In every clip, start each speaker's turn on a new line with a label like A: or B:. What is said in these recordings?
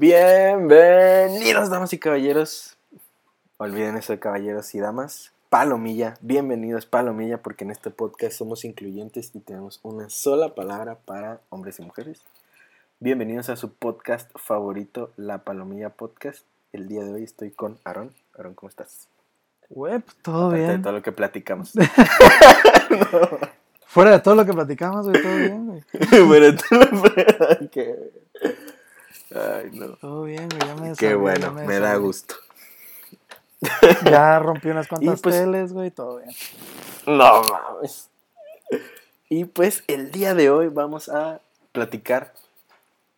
A: Bienvenidos, damas y caballeros. Olviden eso de caballeros y damas. Palomilla, bienvenidos Palomilla, porque en este podcast somos incluyentes y tenemos una sola palabra para hombres y mujeres. Bienvenidos a su podcast favorito, La Palomilla Podcast. El día de hoy estoy con Aaron. Aaron, ¿cómo estás?
B: Güey, pues, todo
A: Aparte de
B: bien.
A: todo lo que platicamos.
B: Fuera de todo lo que platicamos, güey, todo bien, güey.
A: Tú lo- que- Ay, no.
B: Todo bien, güey, ya me
A: Qué bueno, me da gusto.
B: Ya rompí unas cuantas
A: pues-
B: teles, güey, todo bien.
A: No mames. Y pues el día de hoy vamos a platicar.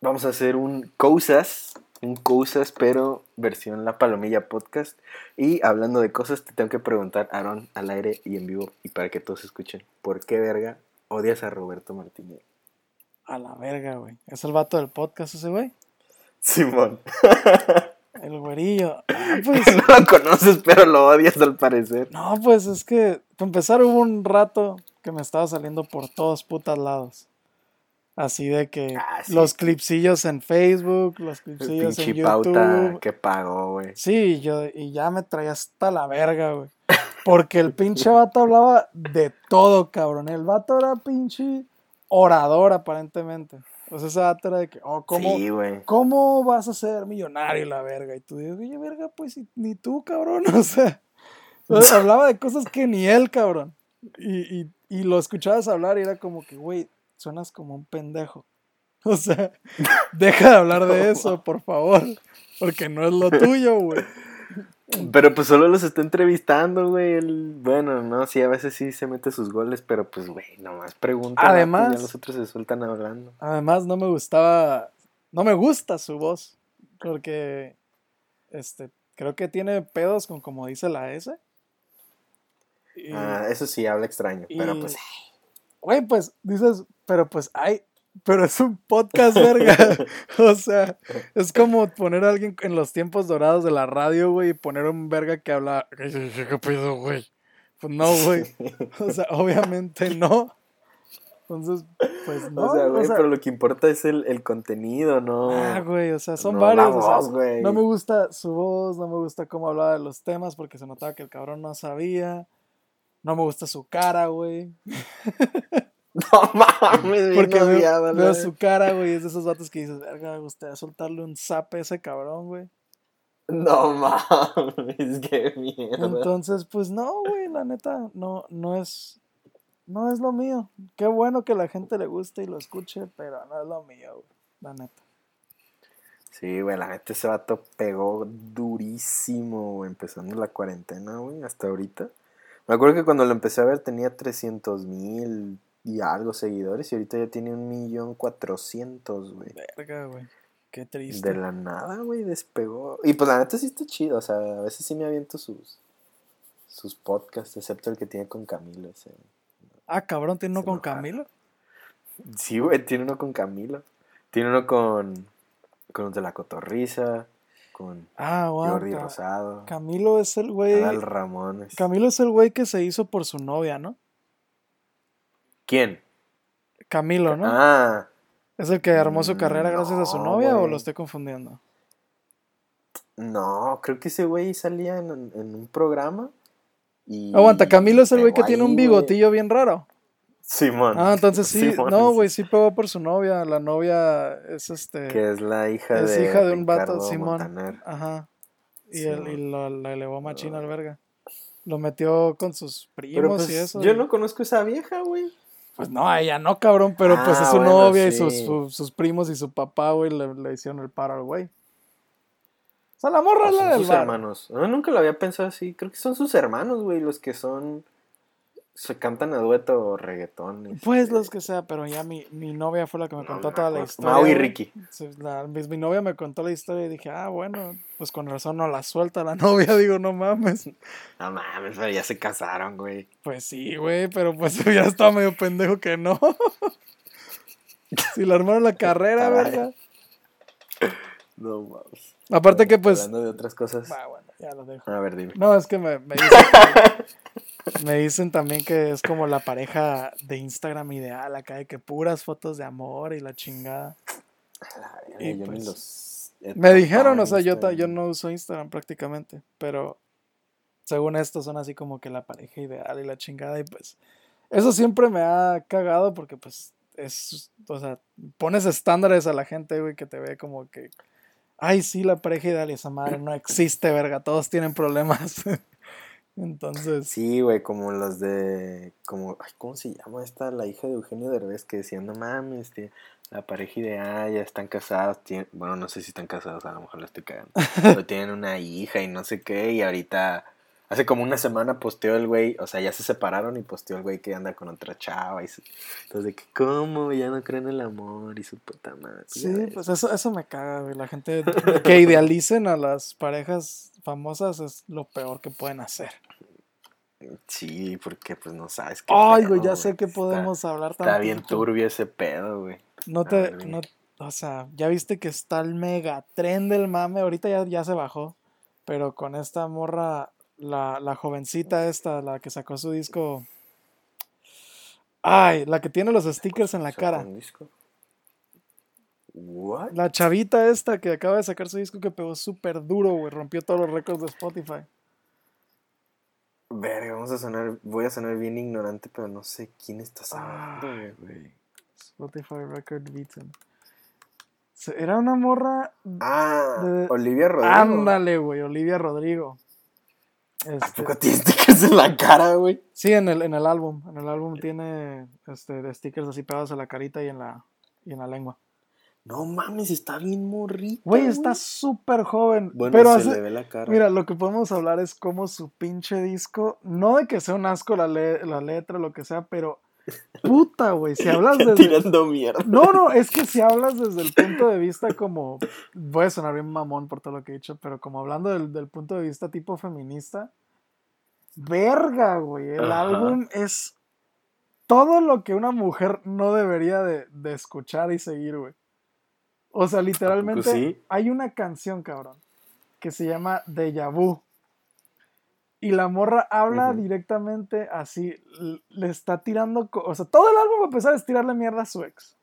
A: Vamos a hacer un cosas. Un cosas, pero versión La Palomilla Podcast. Y hablando de cosas, te tengo que preguntar, Aaron, al aire y en vivo, y para que todos escuchen, ¿por qué verga odias a Roberto Martínez?
B: A la verga, güey. Es el vato del podcast ese, güey.
A: Simón.
B: El güerillo. Ah, pues,
A: no lo conoces, pero lo odias al parecer.
B: no, pues es que, para empezar, hubo un rato que me estaba saliendo por todos putas lados. Así de que
A: Ah, sí.
B: los clipsillos en Facebook, los clipsillos en
A: pinche pauta
B: YouTube.
A: que pagó, güey.
B: Sí, yo, y ya me traía hasta la verga, güey. Porque el pinche vato hablaba de todo, cabrón. El vato era pinche orador, aparentemente. O sea, ese vato era de que, oh, ¿cómo,
A: Sí.
B: ¿cómo vas a ser millonario, la verga? Y tú dices, oye, verga, pues ni tú, cabrón. O sea, o sea, hablaba de cosas que ni él, cabrón. Y, y, y lo escuchabas hablar y era como que, güey, suenas como un pendejo. O sea, deja de hablar de eso, por favor. Porque no es lo tuyo, güey.
A: Pero pues solo los está entrevistando, güey. Bueno, no, sí, a veces sí se mete sus goles, pero pues, güey, nomás pregunta.
B: Además-
A: Ya los otros se sueltan hablando.
B: Además, no me gustaba, no me gusta su voz, porque, este, creo que tiene pedos con como dice la S. Y,
A: Ah, eso sí, habla extraño, pero pues.
B: güey, pues, dices, pero pues, hay, pero es un podcast, verga. o sea, es como poner a alguien en los tiempos dorados de la radio, güey, y poner un verga que habla, ¿qué, pedo, güey? Pues no, güey. O sea, obviamente no. Entonces, pues no.
A: o sea, güey,
B: o sea,
A: pero lo que importa es el, el contenido, ¿no?
B: Ah, güey, o sea, son
A: No, la
B: varios. o sea,
A: voz, güey.
B: no me gusta su voz, no me gusta cómo hablaba de los temas porque se notaba que el cabrón no sabía. No me gusta su cara, güey.
A: No mames,
B: Porque veo,
A: odiado,
B: veo
A: ¿no?
B: su cara, güey. Es de esos vatos que dices, verga, me gustaría soltarle un zape a ese cabrón, güey.
A: No mames, qué mierda.
B: Entonces, pues no, güey, la neta, no, no es. No es lo mío. Qué bueno que la gente le guste y lo escuche, pero no es lo mío, güey. La neta.
A: Sí, güey, la neta ese vato pegó durísimo, güey, empezando la cuarentena, güey, hasta ahorita. Me acuerdo que cuando lo empecé a ver tenía 300 mil y algo seguidores y ahorita ya tiene un millón cuatrocientos, güey.
B: Verga, güey. Qué triste.
A: De la nada, güey, despegó. Y pues la neta sí está chido, o sea, a veces sí me aviento sus, sus podcasts, excepto el que tiene con Camilo. ese.
B: Ah, cabrón, ¿tiene uno con. Camilo?
A: Sí, güey, tiene uno con Camilo. Tiene uno con, con los de la Cotorriza, con
B: Ah,
A: Jordi. Rosado,
B: Camilo es el güey.
A: Adal Ramones.
B: Camilo es el güey que se hizo por su novia, ¿no?
A: ¿Quién?
B: Camilo, ¿no?
A: Ah,
B: ¿Es el que armó su carrera gracias a su
A: no,
B: novia o lo estoy confundiendo?
A: no, creo que ese güey salía en, en un programa. Y
B: Aguanta, Camilo es el güey que tiene un
A: güey.
B: bigotillo bien raro.
A: Simón.
B: Ah, entonces sí.
A: Simón,
B: No,
A: es-
B: güey, sí pegó por su novia. La novia es este.
A: Que es la hija
B: es
A: de.
B: hija de un vato,
A: Ricardo
B: Simón.
A: Montaner.
B: Ajá. Y,
A: Sí,
B: él, y lo, la elevó machina al verga. Lo metió con sus primos
A: Pero pues,
B: y eso.
A: yo
B: y-
A: no conozco esa vieja, güey.
B: Pues no, a ella no, cabrón, pero pues
A: Ah,
B: es su
A: bueno,
B: novia y sus, primos y su papá, güey, le, le hicieron el paro al güey. O sea, la morra
A: O
B: la
A: son
B: del
A: sus
B: bar.
A: hermanos. No, nunca lo había pensado así. Creo que son sus hermanos, güey, los que son. Se cantan a dueto o reggaetón.
B: Pues
A: este,
B: los que sea, pero ya mi, mi novia fue la que me
A: no
B: contó toda la historia.
A: Mau y. Ricky.
B: La- mi, mi novia me contó la historia y dije, ah, bueno, pues con razón no la suelta la novia. Digo, no mames.
A: No mames, pero ya se casaron, güey.
B: Pues sí, güey, pero pues hubiera estado medio pendejo que no. si le armaron la carrera, verga.
A: No mames.
B: Aparte que pues...
A: Hablando de otras cosas.
B: Ah, bueno, ya lo dejo.
A: A ver, dime.
B: No, es que me, me dicen, me dicen también que es como la pareja de Instagram ideal, acá de que puras fotos de amor y la chingada.
A: La
B: Y
A: yo
B: pues-
A: los
B: Me dijeron, o sea, yo, yo no uso Instagram prácticamente, pero según esto son así como que la pareja ideal y la chingada y pues eso siempre me ha cagado porque pues es, o sea, pones estándares a la gente, güey, que te ve como que, ay, sí, la pareja ideal y esa madre no existe, verga, todos tienen problemas. Entonces.
A: Sí, güey, como los de. como ay, ¿Cómo se llama esta? La hija de Eugenio Derbez que decía, no mames, tío, la pareja ideal, ya están casados. bueno, no sé si están casados, a lo mejor la estoy cagando. pero tienen una hija y no sé qué, y ahorita. Hace como una semana posteó el güey, o sea, ya se separaron y posteó el güey que anda con otra chava. Y entonces, de que, ¿cómo? Ya no creen en el amor y su puta madre.
B: Sí, pues eso, eso me caga, güey. La gente que idealicen a las parejas famosas es lo peor que pueden hacer.
A: Sí, porque pues no sabes
B: qué. Ay, güey, ya sé que podemos hablar
A: también. Está bien turbio ese pedo, güey.
B: No te. No, o sea, ya viste que está el mega tren del mame. Ahorita ya, ya se bajó. Pero con esta morra, la, la jovencita esta, la que sacó su disco. Ay, la que tiene los stickers en la cara. Un disco? La chavita esta que acaba de sacar su disco que pegó súper duro, güey. Rompió todos los récords de Spotify.
A: Verga, vamos a sonar. Voy a sonar bien ignorante, pero no sé quién está hablando, güey.
B: Spotify Record Beaten. Era una morra.
A: Ah, Olivia Rodrigo.
B: Ándale, güey, Olivia Rodrigo.
A: Este... ¿A poco tiene stickers en la cara, güey?
B: Sí, en el, en el álbum. En el álbum tiene este, stickers así pegados a la carita y en la, y en la lengua.
A: No mames, está bien morrito.
B: Güey, está súper joven. Bueno, pero se le ve la cara. Mira, lo que podemos hablar es cómo su pinche disco, no de que sea un asco la, la letra, lo que sea, pero puta, güey, si hablas desde...
A: Tirando mierda.
B: No, no, es que si hablas desde el punto de vista como, voy a sonar bien mamón por todo lo que he dicho, pero como hablando del, del punto de vista tipo feminista, verga, güey, el álbum es todo lo que una mujer no debería de, de escuchar y seguir, güey. O sea, literalmente hay una canción, cabrón, que se llama Deja Vu. Y la morra habla directamente así, le está tirando, o sea, todo el álbum va a empezar a tirarle mierda a su ex.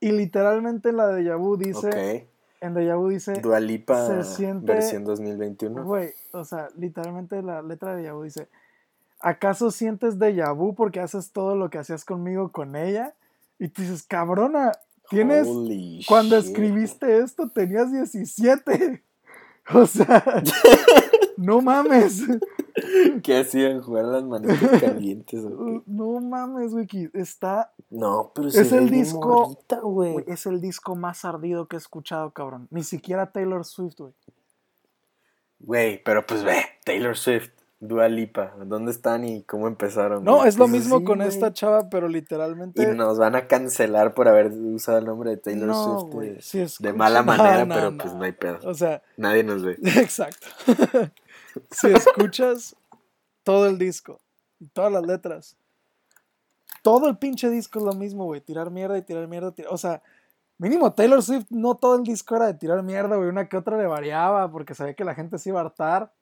B: Y literalmente en la Deja Vu dice, en Deja Vu dice,
A: Dualipa se siente, versión 2021.
B: Güey, o sea, literalmente la letra de Vu dice, ¿acaso sientes Deja Vu porque haces todo lo que hacías conmigo con ella? Y tú dices, cabrona, Tienes. cuando escribiste esto tenías 17. O sea. no mames.
A: ¿Qué hacían? Jugar las manitas calientes.
B: No mames, Wiki. Está.
A: No, pero
B: es el disco. güey. Es el disco más ardido que he escuchado, cabrón. Ni siquiera Taylor Swift, güey.
A: Güey, pero pues ve, Taylor Swift. Dua Lipa, ¿dónde están y cómo empezaron?
B: No, es lo pues mismo con esta chava, pero literalmente.
A: Y nos van a cancelar por haber usado el nombre de Taylor Swift de, mala manera, pero pues no hay pedo.
B: O sea,
A: nadie nos ve.
B: Exacto. Si escuchas todo el disco, todas las letras, todo el pinche disco es lo mismo, güey. Tirar mierda y tirar mierda. O sea, mínimo Taylor Swift, no todo el disco era de tirar mierda, güey. Una que otra le variaba porque sabía que la gente se iba a hartar.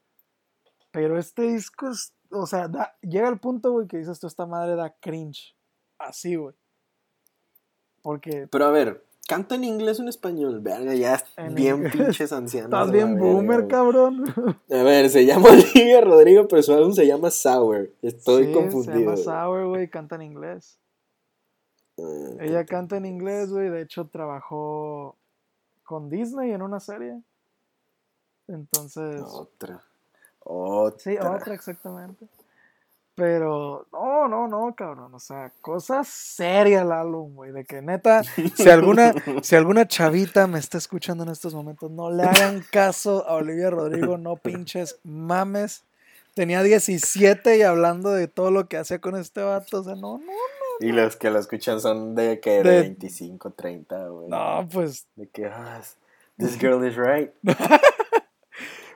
B: Pero este disco es, o sea, llega al punto, güey, que dices, esto esta madre da cringe. Así, güey. Porque...
A: Pero a ver, canta en inglés o en español. Verga, ya bien pinches ancianos.
B: Estás bien boomer, cabrón.
A: A ver, se llama Olivia Rodrigo, pero su álbum se llama Sour. Estoy confundido. Se llama
B: Sour, güey, canta en inglés. Ah, Ella canta en inglés, güey. De hecho, trabajó con Disney en una serie. Entonces.
A: Otra.
B: Otra. Sí, otra, exactamente. Pero, no, no, no, cabrón. O sea, cosa seria el álbum, güey. De que neta, si alguna, si alguna chavita me está escuchando en estos momentos, no le hagan caso a Olivia Rodrigo, no pinches mames. Tenía 17 y hablando de todo lo que hacía con este vato. O sea, no, no, no.
A: Y los que lo escuchan son de que de, 25, 30, güey.
B: No, pues.
A: De que, ah, this girl is right.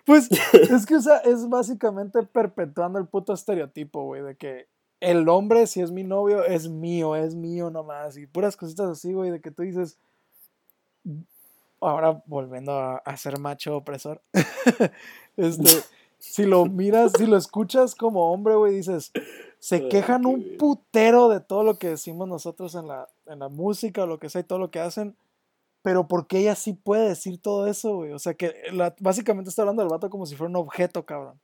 B: Pues es que, o sea, es básicamente perpetuando el puto estereotipo, güey, de que el hombre, si es mi novio, es mío, es mío nomás. Y puras cositas así, güey, de que tú dices. Ahora volviendo a, ser macho opresor. este, si lo miras, si lo escuchas como hombre, güey, dices. Se quejan un putero de todo lo que decimos nosotros en la, en la música o lo que sea y todo lo que hacen. Pero ¿por qué ella sí puede decir todo eso, güey? O sea, que la- básicamente está hablando del vato como si fuera un objeto, cabrón.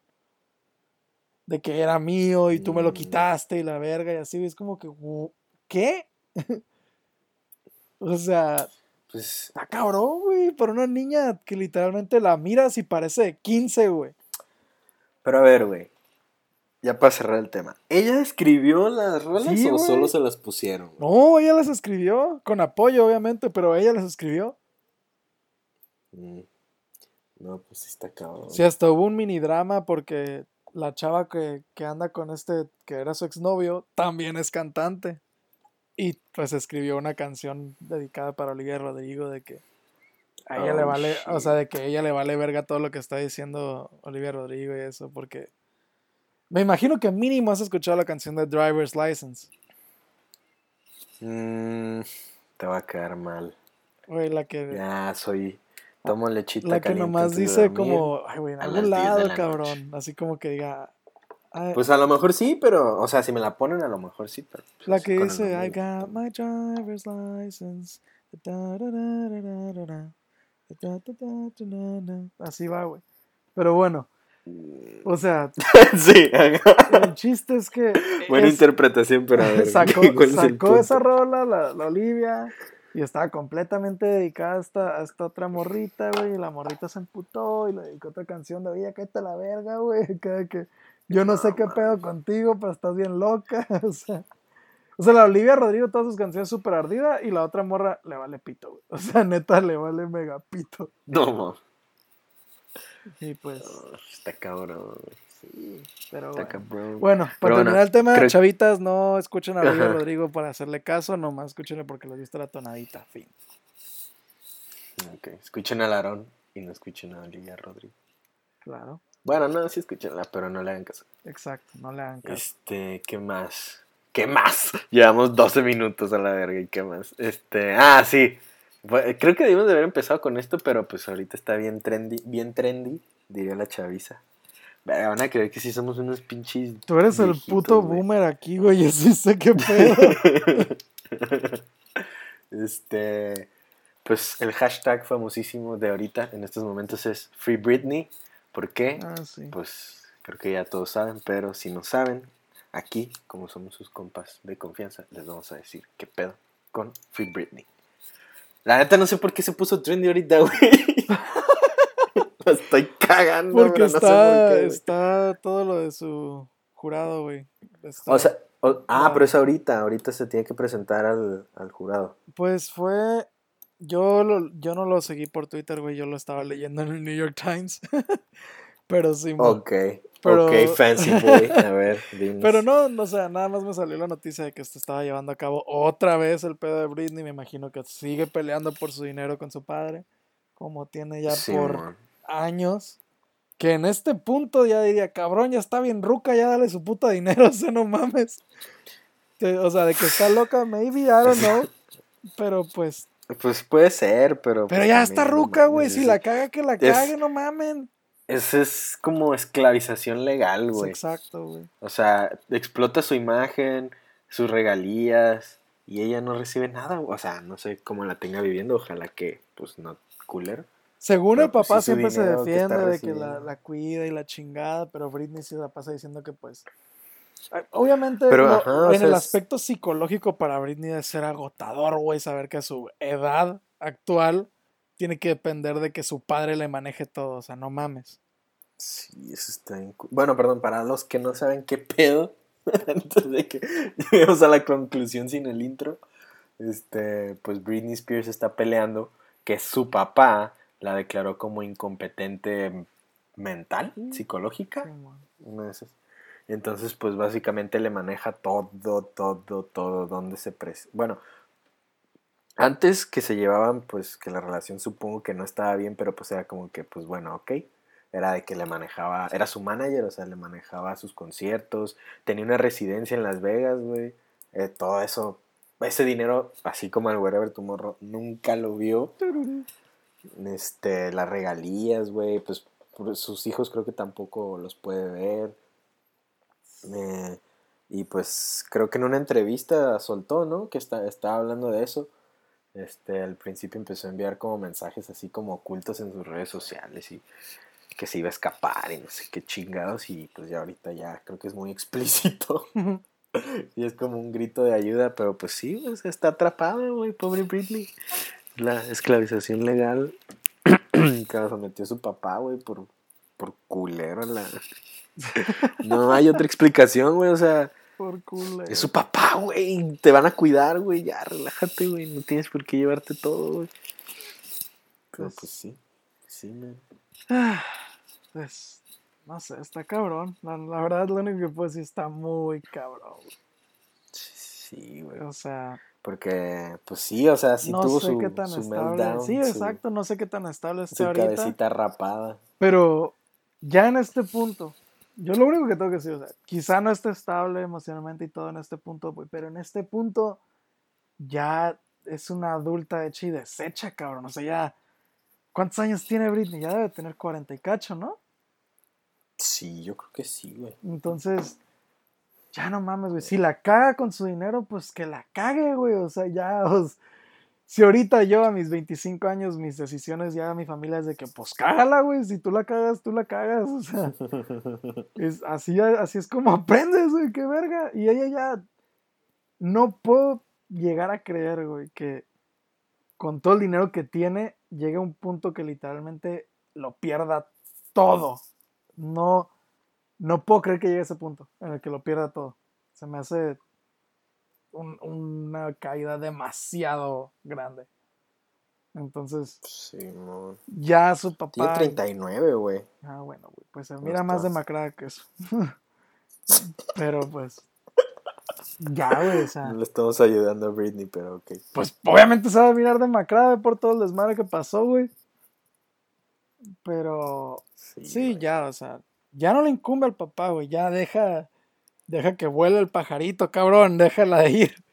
B: De que era mío y tú me lo
A: Mm.
B: quitaste y la verga y así, güey. Es como que, ¿qué? o sea,
A: Pues,
B: está cabrón, güey. Para una niña que literalmente la miras y parece de 15, güey.
A: pero a ver, güey. Ya para cerrar el tema. ¿Ella escribió las rolas
B: Sí,
A: o solo se las pusieron?
B: No, ella las escribió, con apoyo, obviamente, pero ella las escribió.
A: Mm. No, pues sí está cabrón.
B: Sí, hasta hubo un mini drama porque la chava que, que anda con este, que era su exnovio, también es cantante. Y pues escribió una canción dedicada para Olivia Rodrigo de que a ella le
A: Oh,
B: vale, o sea, de que a ella le vale verga todo lo que está diciendo Olivia Rodrigo y eso, porque me imagino que mínimo has escuchado la canción de Driver's License.
A: Mm, te va a quedar mal.
B: Güey, la que.
A: Ya, soy. Tomo lechita
B: La que nomás dice como. Ay, güey, en algún lado, cabrón. Así como que diga.
A: Pues a lo mejor sí, pero. O sea, si me la ponen, a lo mejor sí.
B: La que dice, I got my driver's license. Así va, güey. Pero bueno o sea,
A: sí,
B: el chiste es que
A: buena
B: es-
A: interpretación, pero a ver.
B: sacó,
A: ¿cuál es el
B: sacó esa rola, la, la Olivia, y estaba completamente dedicada a esta, a esta otra morrita, güey. Y la morrita se emputó y le dedicó otra canción de Oye, cállate a la verga, güey. Que yo no sé qué pedo contigo, pero estás bien loca. O sea, o sea, la Olivia Rodrigo, todas sus canciones súper ardida, y la otra morra le vale pito, güey. O sea, neta, le vale mega pito.
A: No, mo.
B: Y pues,
A: Está cabrón.
B: sí, pero
A: Está
B: bueno.
A: cabrón.
B: Bueno, para
A: Pero bueno,
B: terminar el tema,
A: creo-
B: chavitas, no escuchen a
A: Ajá.
B: Rodrigo para hacerle caso, nomás escúchenle porque les gusta la tonadita, fin.
A: Ok, Escuchen a Larón y no escuchen a Olivia Rodrigo.
B: Claro,
A: Bueno, no, sí escúchenla, pero no le hagan caso.
B: exacto, no le hagan caso.
A: Este, ¿qué más? ¿Qué más? Llevamos 12 minutos a la verga y qué más. Este, ah, sí. Creo que debimos de haber empezado con esto, pero pues ahorita está bien trendy, bien trendy, diría la chaviza. Van a creer que sí somos unos pinches.
B: Tú eres el puto
A: güey.
B: boomer aquí, güey, yo sí sé qué pedo.
A: este, pues el hashtag famosísimo de ahorita en estos momentos es Free Britney. ¿Por qué?
B: ah, sí.
A: Pues creo que ya todos saben, pero si no saben, aquí, como somos sus compas de confianza, les vamos a decir qué pedo con Free Britney. La neta no sé por qué se puso trendy ahorita, güey. La estoy cagando.
B: Porque
A: pero no sé
B: está,
A: por qué, güey.
B: está todo lo de su jurado, güey. Está-
A: O sea, o- ah, pero es ahorita, ahorita se tiene que presentar al, al jurado.
B: Pues fue. Yo, lo- yo no lo seguí por Twitter, güey. Yo lo estaba leyendo en el New York Times. pero sí.
A: Ok,
B: Pero-
A: ok, fancy boy. A ver, dinos.
B: Pero no, no, o sea, nada más me salió la noticia de que se estaba llevando a cabo otra vez el pedo de Britney. Me imagino que sigue peleando por su dinero con su padre. Como tiene ya
A: Sí,
B: por
A: mon.
B: años. Que en este punto ya diría, cabrón, ya está bien ruca, ya dale su puta dinero, o sea, no mames. O sea, de que está loca, maybe, I don't know. Pero pues,
A: Pues puede ser, pero.
B: pero
A: pues,
B: ya está ruca, güey. Si la caga, que la
A: es-
B: cague, no mamen.
A: Eso es como esclavización legal, güey.
B: Exacto, güey.
A: O sea, explota su imagen, sus regalías, y ella no recibe nada. O sea, no sé cómo la tenga viviendo, ojalá que, pues, no culero.
B: Según
A: Pero,
B: el
A: pues,
B: papá
A: sí,
B: siempre se
A: que
B: defiende de que la, la cuida y la chingada, pero Britney sí la pasa diciendo que pues... Obviamente
A: Pero,
B: lo-
A: ajá, o
B: en
A: sea,
B: el aspecto psicológico para Britney debe ser agotador, güey, saber que a su edad actual tiene que depender de que su padre le maneje todo, o sea, no mames.
A: Sí, eso está bien Bueno, perdón, para los que no saben qué pedo, antes de que lleguemos a la conclusión sin el intro, este, pues Britney Spears está peleando que su papá la declaró como incompetente mental,
B: Mm.
A: psicológica, esas. Entonces, pues básicamente le maneja todo, todo, todo, donde se pres... Bueno, antes que se llevaban, pues que la relación supongo que no estaba bien, pero pues era como que, pues bueno, ok. Era de que le manejaba, era su manager, o sea, le manejaba sus conciertos, tenía una residencia en Las Vegas, güey. eh, todo eso, ese dinero, así como el Wherever Tomorrow, nunca lo vio. Este, las regalías, güey, pues sus hijos creo que tampoco los puede ver. Eh, y pues creo que en una entrevista soltó, ¿no? Que está, estaba hablando de eso. Este, al principio empezó a enviar como mensajes así como ocultos en sus redes sociales y que se iba a escapar y no sé qué chingados y pues ya ahorita ya creo que es muy explícito. y es como un grito de ayuda, pero pues sí, pues está atrapada, güey, pobre Britney. La esclavización legal que la sometió su papá, güey, por, por culero la... no hay otra explicación, güey, o sea...
B: Por culero.
A: Es su papá, güey. Te van a cuidar, güey. Ya, relájate, güey. No tienes por qué llevarte todo, güey. Pues sí. Sí, man.
B: Pues, no sé, está cabrón. La, la verdad, lo único que puedo decir está muy cabrón.
A: Sí, güey.
B: O sea,
A: Porque, pues sí, o sea, sí
B: no
A: tuvo
B: sé
A: su,
B: qué tan
A: su
B: estable.
A: meltdown.
B: Sí,
A: su-
B: exacto, no sé qué tan estable esté
A: Su
B: ahorita.
A: cabecita rapada.
B: Pero ya en este punto, yo lo único que tengo que decir, o sea, quizá no esté estable emocionalmente y todo en este punto, güey, pero en este punto ya es una adulta hecha y deshecha, cabrón. O sea, ya. ¿Cuántos años tiene Britney? Ya debe tener 40 y cacho, ¿no?
A: Sí, yo creo que sí, güey.
B: Entonces, ya no mames, güey. Si la caga con su dinero, pues que la cague, güey. O sea, ya. os- si ahorita yo a mis 25 años, mis decisiones ya mi familia es de que, pues cágala, güey. Si tú la cagas, tú la cagas. O sea, es, así, así es como aprendes, güey. Qué verga. Y ella ya. No puedo llegar a creer, güey, que con todo el dinero que tiene, llegue a un punto que literalmente lo pierda todo. No, no puedo creer que llegue a ese punto en el que lo pierda todo. Se me hace un- una caída demasiado grande. Entonces,
A: Sí, no.
B: ya su
A: Tiene
B: papá.
A: 39, güey.
B: Ah, bueno, güey, pues se mira más demacrada que eso. Pero pues. Ya, güey, o sea.
A: No le estamos ayudando a Britney, pero ok.
B: Pues obviamente se va a mirar demacrada por todo el desmadre que pasó, güey. Pero.
A: Sí,
B: ya, o sea, ya no le incumbe al papá, güey, ya deja, deja que vuele el pajarito, cabrón, déjala de ir.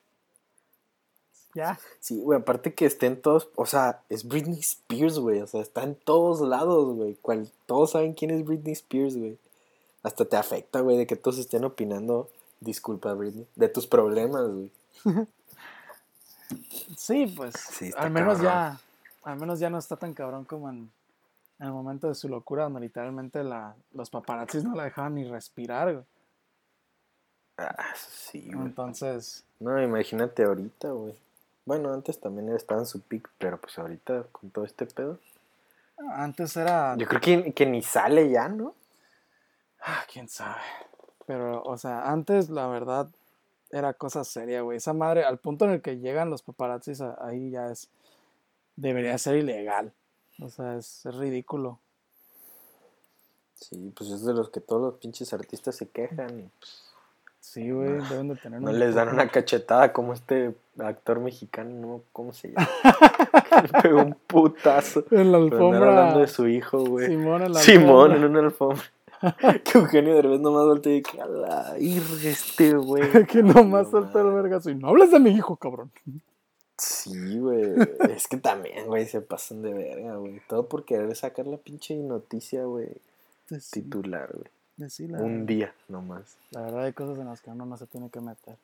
B: Ya,
A: Sí, güey, aparte que estén todos, o sea, es Britney Spears, güey, o sea, está en todos lados, güey. cual- Todos saben quién es Britney Spears, güey. Hasta te afecta, güey, de que todos estén opinando, disculpa, Britney, de tus problemas, güey.
B: sí, pues,
A: Sí,
B: al menos
A: cabrón.
B: ya, al menos ya no está tan cabrón como en, en el momento de su locura, donde literalmente la, los paparazzis no la dejaban ni respirar, güey.
A: Ah, sí, güey.
B: Entonces,
A: No, imagínate ahorita, güey. Bueno, antes también estaba en su pick, pero pues ahorita con todo este pedo.
B: antes era,
A: Yo creo que, que ni sale ya, ¿no?
B: ah, quién sabe, pero, o sea, antes la verdad era cosa seria, güey. Esa madre, al punto en el que llegan los paparazzis, ahí ya es. Debería ser ilegal. O sea, es, es ridículo.
A: Sí, pues es de los que todos los pinches artistas se quejan y pues,
B: Sí, güey, deben de tener
A: no
B: un
A: les dan una cachetada como este actor mexicano, ¿no? ¿Cómo se llama? le pegó un putazo.
B: En la alfombra.
A: hablando de su hijo, güey.
B: Simón en la
A: Simón
B: alfombra.
A: en una alfombra. que Eugenio Derbez nomás voltea y que a la este, güey.
B: que nomás
A: No
B: salta el vergazo. Y no hables de mi hijo, cabrón.
A: Sí, güey. Es que también, güey, se pasan de verga, güey. Todo por querer sacar la pinche noticia, güey.
B: Pues sí,
A: Titular, güey.
B: Sí, la,
A: Un día nomás.
B: la verdad hay cosas en las que uno no se tiene que meter.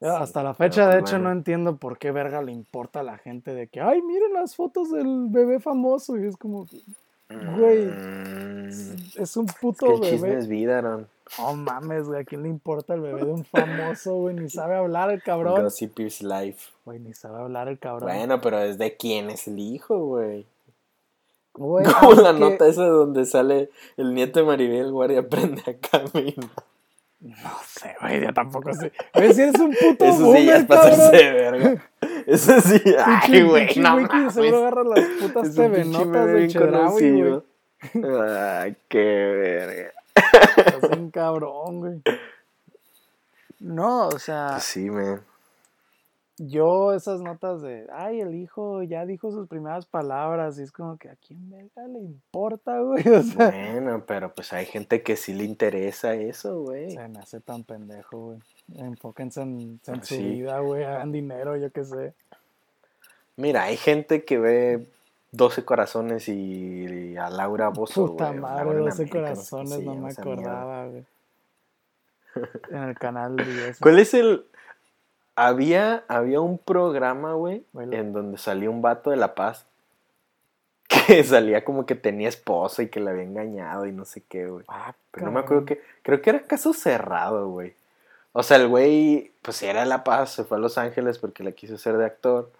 A: Sí,
B: hasta la fecha, de hecho, no entiendo por qué verga le importa a la gente de que, ay, miren las fotos del bebé famoso. Y es como, Güey,
A: Mm,
B: es, es un
A: es
B: puto
A: que el chisme
B: bebé.
A: es vida.
B: No mames, güey, ¿a quién le importa el bebé de un famoso, güey? Ni sabe hablar el cabrón.
A: Gossip is life.
B: Güey, ni sabe hablar el cabrón.
A: Bueno, pero es de quién es el hijo, güey.
B: Güey,
A: Como la nota esa donde sale el nieto de Maribel Guardia aprende a caminar.
B: No sé, güey, yo tampoco sé. Güey, si eres un puto
A: Eso sí, ya es
B: boomer,
A: pasarse
B: cabrón.
A: de verga. Eso sí, ay, güey, no mames.
B: seguro agarra las putas
A: Es un
B: TV notas de Chedraui, güey.
A: Ay, qué verga.
B: Estás bien cabrón, güey. No, o sea,
A: Pues sí, man.
B: Yo esas notas de, ay, el hijo ya dijo sus primeras palabras, y es como que a quién verga le importa, güey. O sea,
A: Bueno, pero pues hay gente que sí le interesa eso, güey.
B: se me hace tan pendejo, güey. Enfóquense en, en su
A: Sí.
B: vida, güey, hagan dinero, yo qué sé.
A: Mira, hay gente que ve 12 corazones y, y a Laura Bozo,
B: Puta
A: güey,
B: madre,
A: Laura en
B: 12
A: América, no sé qué
B: corazones, no me acordaba, güey. En el canal 10.
A: ¿Cuál es el Había, había un programa, güey,
B: Bueno.
A: en donde salía un vato de La Paz que salía como que tenía esposa y que la había engañado y no sé qué, güey.
B: Ah,
A: Pero no me acuerdo que. Creo que era caso cerrado, güey. O sea, el güey, pues era de La Paz, se fue a Los Ángeles porque le quiso ser de actor.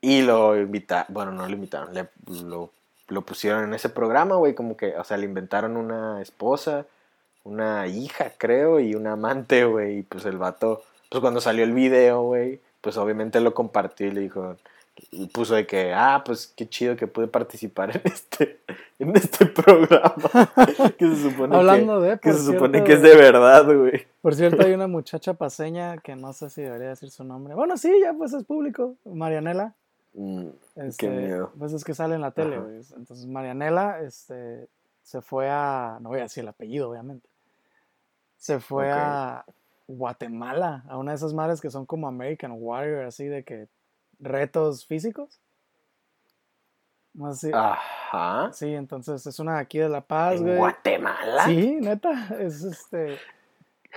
A: Y lo invitaron. Bueno, no lo invitaron, le- lo, lo pusieron en ese programa, güey. Como que, o sea, le inventaron una esposa, una hija, creo, y un amante, güey. Y pues el vato, pues cuando salió el video, güey, pues obviamente lo compartió y le dijo. Y puso de que, ah, pues qué chido que pude participar en este, en este programa. que se supone que.
B: Hablando de,
A: Que se supone que es de verdad, güey.
B: Por cierto, hay una muchacha paseña que no sé si debería decir su nombre. Bueno, sí, ya pues es público. Marianela.
A: Mm,
B: Este,
A: miedo.
B: Pues es que sale en la tele, güey. Entonces Marianela este, se fue a. No voy a decir el apellido, obviamente. Se fue a Guatemala, a una de esas madres que son como American Warrior, así de que retos físicos. Si-
A: Ajá.
B: Sí, entonces es una de aquí de La Paz,
A: ¿En
B: güey.
A: Guatemala?
B: Sí, neta. Es este.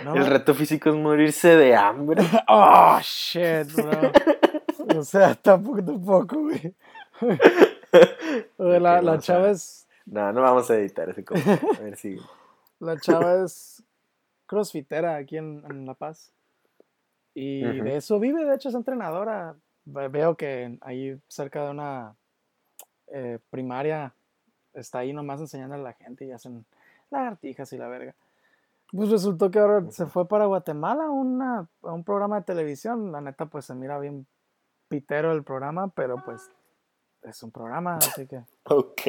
B: no
A: El reto físico es morirse de hambre.
B: Oh, shit, bro. O sea, tampoco, tampoco, güey. La, la chava es.
A: No, no vamos a editar ese comentario. A ver si.
B: La chava es crossfitera aquí en, en La Paz. Y
A: Ujú.
B: de eso vive, de hecho es entrenadora. Ve- Veo que ahí cerca de una eh, primaria está ahí nomás enseñando a la gente y hacen lagartijas y la verga. Pues resultó que ahora se fue para Guatemala a, una, a un programa de televisión. La neta, pues se mira bien pitero el programa, pero pues es un programa, así que.
A: Ok.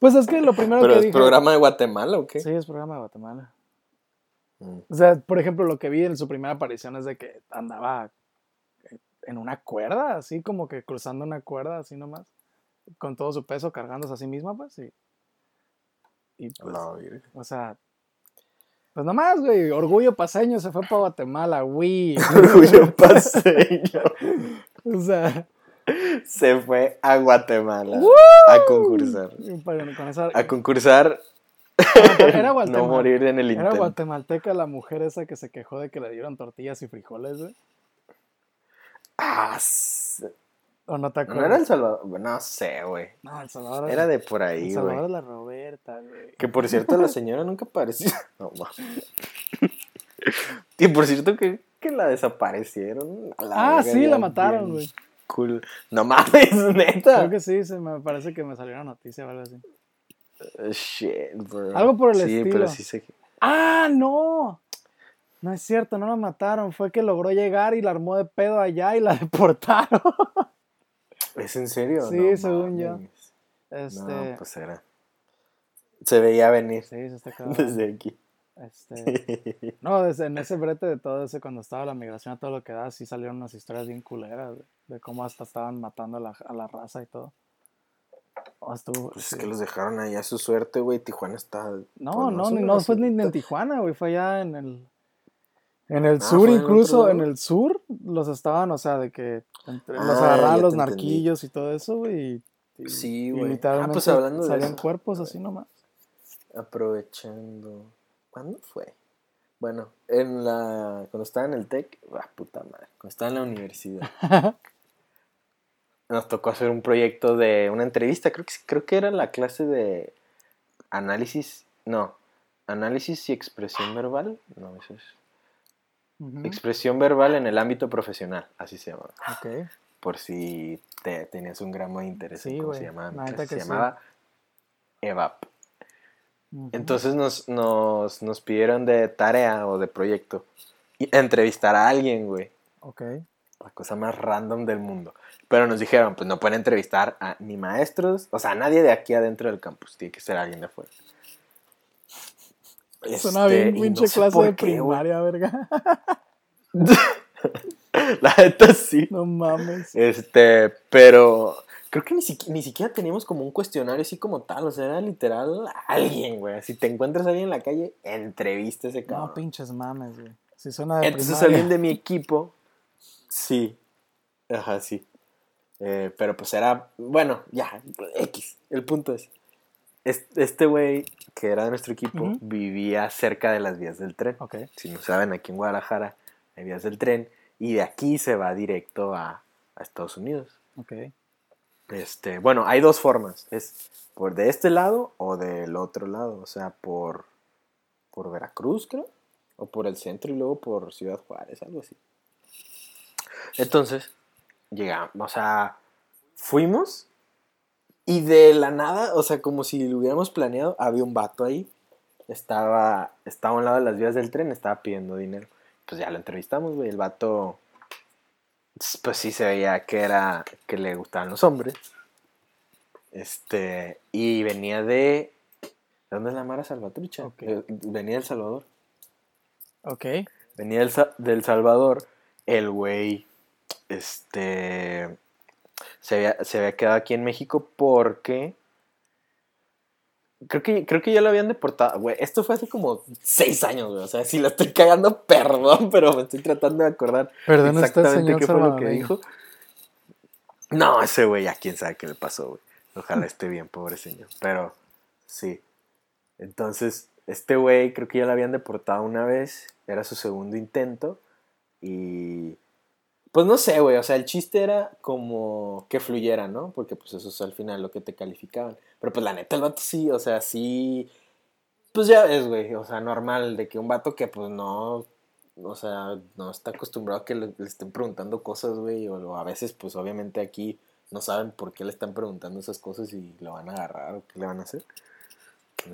B: Pues es que lo primero
A: ¿Pero
B: que
A: es
B: dije.
A: programa de Guatemala o qué?
B: Sí, es programa de Guatemala.
A: Mm.
B: O sea, por ejemplo, lo que vi en su primera aparición es de que andaba eh, en una cuerda, así como que cruzando una cuerda, así nomás, con todo su peso cargándose a sí misma, pues, y, y pues, o sea, pues nomás, güey, orgullo paseño se fue para Guatemala, güey.
A: Orgullo paseño.
B: o sea,
A: Se fue a Guatemala a concursar.
B: con esa,
A: A concursar.
B: Era,
A: No morir en el
B: era
A: intento.
B: guatemalteca la mujer esa que se quejó de que le dieron tortillas y frijoles, güey.
A: Ah,
B: ¿O no te
A: no
B: acuerdas?
A: era El Salvador. No sé, güey.
B: No, El Salvador.
A: Era de por ahí,
B: El Salvador
A: güey.
B: la Roberta, güey.
A: Que por cierto, la señora nunca apareció. No. Y por cierto, que, que la desaparecieron. a la
B: Ah, sí, la mataron,
A: bien
B: güey.
A: Cool. No mames, neta.
B: Creo que sí, se me parece que me salió una noticia o algo así.
A: Shit, bro.
B: Algo por el
A: sí,
B: estilo.
A: pero sí sé que.
B: ¡Ah, no! No es cierto, no la mataron. Fue que logró llegar y la armó de pedo allá y la deportaron.
A: ¿Es en serio?
B: Sí,
A: No
B: según yo. Este.
A: No, pues era. Se veía venir
B: Sí, se está cabrón.
A: desde aquí.
B: Este. No, desde en ese brete de todo ese, cuando estaba la migración a todo lo que da, sí salieron unas historias bien culeras de, de cómo hasta estaban matando a la, a la raza y todo. Oh, estuvo-
A: Pues
B: sí.
A: es que los dejaron ahí a su suerte, güey. Tijuana está.
B: No,
A: pues,
B: no, no
A: hace
B: fue ni en Tijuana, güey, fue allá en el en el
A: Ah,
B: sur
A: ¿fue en el
B: incluso, en el sur los estaban, o sea, de que entre- los
A: Ah,
B: agarraban los
A: entendí.
B: narquillos y todo eso, güey. y-
A: Sí, güey. Ah, pues hablando de
B: salían
A: eso.
B: cuerpos así nomás.
A: Aprovechando. ¿Cuándo fue? Bueno, en la. Cuando estaba en el TEC. Ah, puta madre. Cuando estaba en la universidad. nos tocó hacer un proyecto de una entrevista. Creo que, creo que era la clase de análisis. No. Análisis y expresión verbal. No, eso es. Expresión verbal en el ámbito profesional. Así se llama.
B: Ok.
A: Por si te tenías un gramo de interés
B: Sí,
A: en cómo se llamaba. Se
B: sí.
A: llamaba EVAP. Entonces nos, nos, nos pidieron de tarea o de proyecto y entrevistar a alguien, güey.
B: Ok.
A: La cosa más random del mundo. Pero nos dijeron, pues no pueden entrevistar a ni maestros, o sea, a nadie de aquí adentro del campus, tiene que ser alguien de afuera.
B: Suena
A: Este,
B: bien
A: y
B: pinche
A: no sé
B: clase de
A: qué,
B: primaria, verga.
A: La neta sí.
B: No mames.
A: Este, pero creo que ni, siqui- ni siquiera teníamos como un cuestionario así como tal, o sea, era literal alguien, güey. Si te encuentras a alguien en la calle, entrevista a ese cabrón.
B: No pinches mames, güey. Si suena de
A: Entonces
B: primaria.
A: alguien de mi equipo, sí, ajá, sí. Eh, pero pues era, bueno, ya, X. El punto es, es- este güey que era de nuestro equipo
B: Ujú.
A: vivía cerca de las vías del tren.
B: Ok.
A: Si no saben, aquí en Guadalajara hay vías del tren y de aquí se va directo a, a Estados Unidos.
B: Ok.
A: Este, bueno, hay dos formas. Es por de este lado o del otro lado. O sea, por, por Veracruz, creo. O por el centro y luego por Ciudad Juárez, algo así. Entonces, llegamos, o sea, fuimos y de la nada, o sea, como si lo hubiéramos planeado, había un vato ahí. Estaba, estaba a un lado de las vías del tren, estaba pidiendo dinero. Pues ya lo entrevistamos, güey. El vato, pues sí se veía que era, que le gustaban los hombres. Este, y venía de, ¿de dónde es la Mara Salvatrucha? Venía del Salvador.
B: Ok.
A: Venía del, del Salvador, el güey, este, se había, se había quedado aquí en México porque, creo que, creo que ya lo habían deportado, güey, esto fue hace como seis años, güey, o sea, si la estoy cagando, perdón, pero me estoy tratando de acordar
B: Perdón,
A: exactamente qué fue lo que dijo. No, ese güey, ya quién sabe qué le pasó, güey. Ojalá esté bien, pobre señor. Pero, sí. Entonces, este güey creo que ya lo habían deportado una vez. Era su segundo intento. Y. Pues no sé, güey. O sea, el chiste era como que fluyera, ¿no? Porque pues eso es al final lo que te calificaban. Pero pues la neta, el vato sí, o sea, sí. Pues ya es, güey. O sea, normal de que un vato que pues no. O sea, no está acostumbrado a que le, le estén preguntando cosas, güey. O a veces, pues obviamente aquí no saben por qué le están preguntando esas cosas y lo van a agarrar o qué le van a hacer.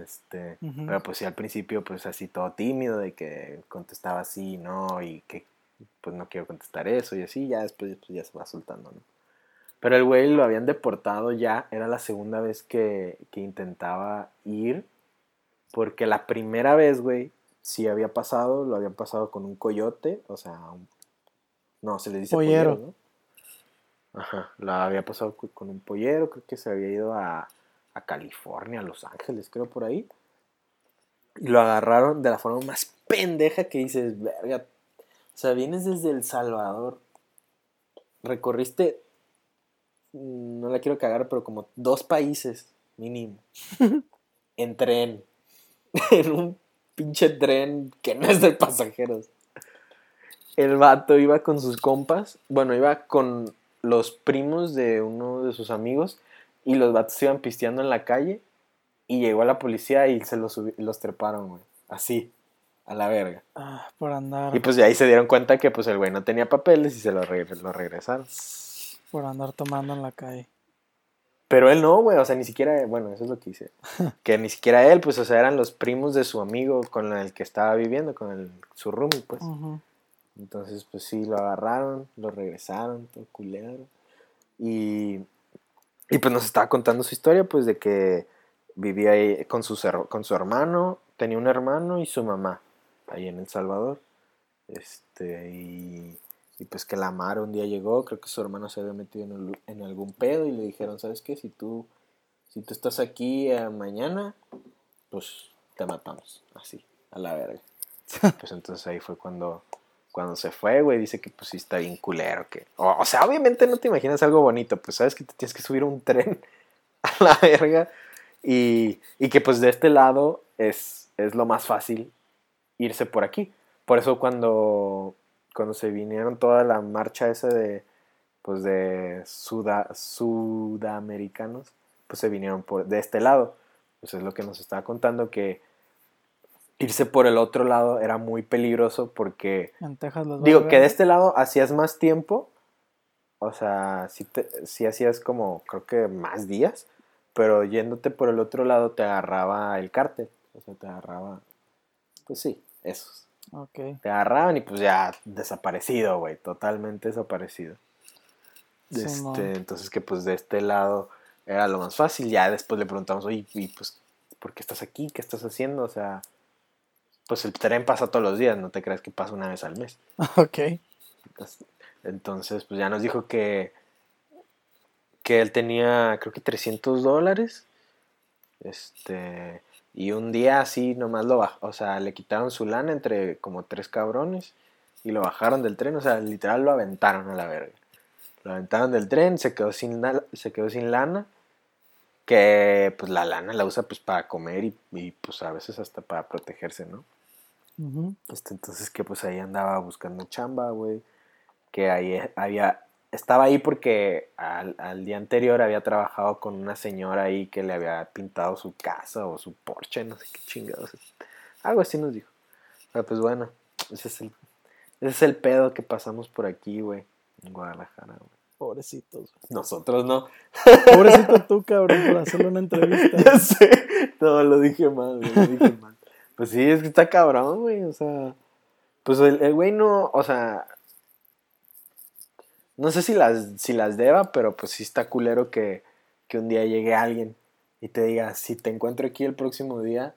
A: Este, pero pues sí al principio pues así todo tímido de que contestaba así, no, y que pues no quiero contestar eso y así, ya después pues, ya se va soltando, ¿no? Pero el güey lo habían deportado ya, era la segunda vez que, que intentaba ir, porque la primera vez, güey, sí había pasado, lo habían pasado con un coyote, o sea, un- no, se le dice
B: Pollero.
A: pollero, ¿no? Ajá, lo había pasado con un pollero, creo que se había ido a, a California, a Los Ángeles, creo por ahí. Y lo agarraron de la forma más pendeja que dices, verga. O sea, vienes desde El Salvador. Recorriste, mm, no la quiero cagar, pero como dos países mínimo. en tren. en un pinche tren que no es de pasajeros. El vato iba con sus compas. Bueno, iba con los primos de uno de sus amigos. Y los vatos iban pisteando en la calle. Y llegó la policía y se los, los treparon, güey. Así, a la verga.
B: Ah, por andar.
A: Y pues de ahí se dieron cuenta que pues el güey no tenía papeles y se lo, re- lo regresaron.
B: Por andar tomando en la calle.
A: Pero él no, güey, o sea, ni siquiera, bueno, eso es lo que hice. Que ni siquiera él, pues, o sea, eran los primos de su amigo con el que estaba viviendo, con el, su roomie, pues. Entonces, pues sí, lo agarraron, lo regresaron, todo culero. Y, y pues nos estaba contando su historia, pues, de que vivía ahí con, her- con su hermano, tenía un hermano y su mamá, ahí en El Salvador. Este, y, pues que la Mara un día llegó, creo que su hermano se había metido en, el- algún pedo y le dijeron, ¿sabes qué? Si tú, si tú estás aquí eh, mañana, pues te matamos, así, a la verga. Pues entonces ahí fue cuando, cuando se fue, güey, dice que pues sí está bien culero, que... O, sea, obviamente no te imaginas algo bonito, pues sabes que te tienes que subir un tren a la verga y, y que pues de este lado es, es lo más fácil irse por aquí. Por eso cuando, cuando se vinieron toda la marcha esa de, pues de suda, sudamericanos, pues se vinieron por, de este lado. Pues es lo que nos estaba contando, que irse por el otro lado era muy peligroso porque
B: En Texas los va a
A: Digo, que de este lado hacías más tiempo. O sea, sí, te- sí hacías como, creo que más días. Pero yéndote por el otro lado te agarraba el cártel. O sea, te agarraba. Pues sí, esos.
B: Ok.
A: Te agarraban y pues ya desaparecido, güey. Totalmente desaparecido.
B: Sí,
A: Este,
B: no.
A: entonces que pues de este lado era lo más fácil. Ya después le preguntamos, oye, y pues, ¿por qué estás aquí? ¿Qué estás haciendo? O sea, pues el tren pasa todos los días, no te creas que pasa una vez al mes.
B: Ok.
A: Entonces- Entonces, pues ya nos dijo que, que él tenía, creo que 300 dólares. Este, y un día así nomás lo bajó, o sea, le quitaron su lana entre como tres cabrones y lo bajaron del tren, o sea, literal lo aventaron a la verga. Lo aventaron del tren, se quedó sin, se quedó sin lana, que pues la lana la usa pues para comer y, y, pues a veces hasta para protegerse, ¿no? Este, entonces que pues ahí andaba buscando chamba, güey. que ahí había, estaba ahí porque al, al día anterior había trabajado con una señora ahí que le había pintado su casa o su porche, no sé qué chingados. Algo así nos dijo. Pero pues bueno, ese es el, ese es el pedo que pasamos por aquí, güey, en Guadalajara, güey.
B: Pobrecitos.
A: Nosotros no.
B: Pobrecito tú, cabrón, por hacerle una entrevista.
A: Ya sé. No, lo dije mal, güey, lo dije mal. Pues sí, es que está cabrón, güey. O sea, pues el, el güey no, o sea, no sé si las, si las deba, pero pues sí está culero que, que un día llegue alguien y te diga, si te encuentro aquí el próximo día,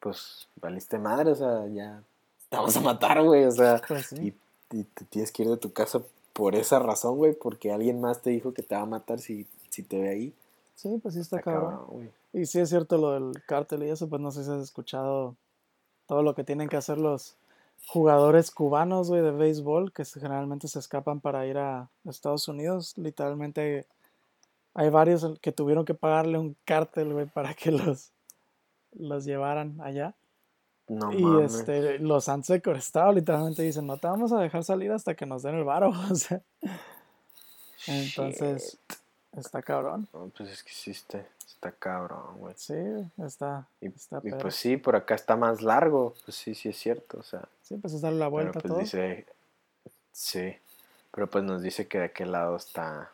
A: pues valiste madre, o sea, ya te vamos a matar, güey, o sea,
B: Pues sí.
A: y, y te tienes que ir de tu casa por esa razón, güey, porque alguien más te dijo que te va a matar si, si te ve ahí.
B: Sí, pues sí está,
A: Está
B: cabrón.
A: cabrón, güey.
B: Y sí es cierto lo del cártel y eso, pues no sé si has escuchado todo lo que tienen que hacer los jugadores cubanos, güey, de béisbol, que generalmente se escapan para ir a Estados Unidos. Literalmente hay varios que tuvieron que pagarle un cártel, güey, para que los, los llevaran allá.
A: No
B: y
A: mames.
B: este, los han secuestrado, literalmente dicen, no te vamos a dejar salir hasta que nos den el varo, o sea. Entonces, está cabrón.
A: No, pues es que sí está, cabrón, güey.
B: Sí, está,
A: Y,
B: está
A: y pues sí, por acá está más largo. Pues sí, sí es cierto. O sea,
B: Sí, pues es darle la
A: pero
B: vuelta a
A: pues
B: todo.
A: dice. Sí. Pero pues nos dice que de aquel lado está.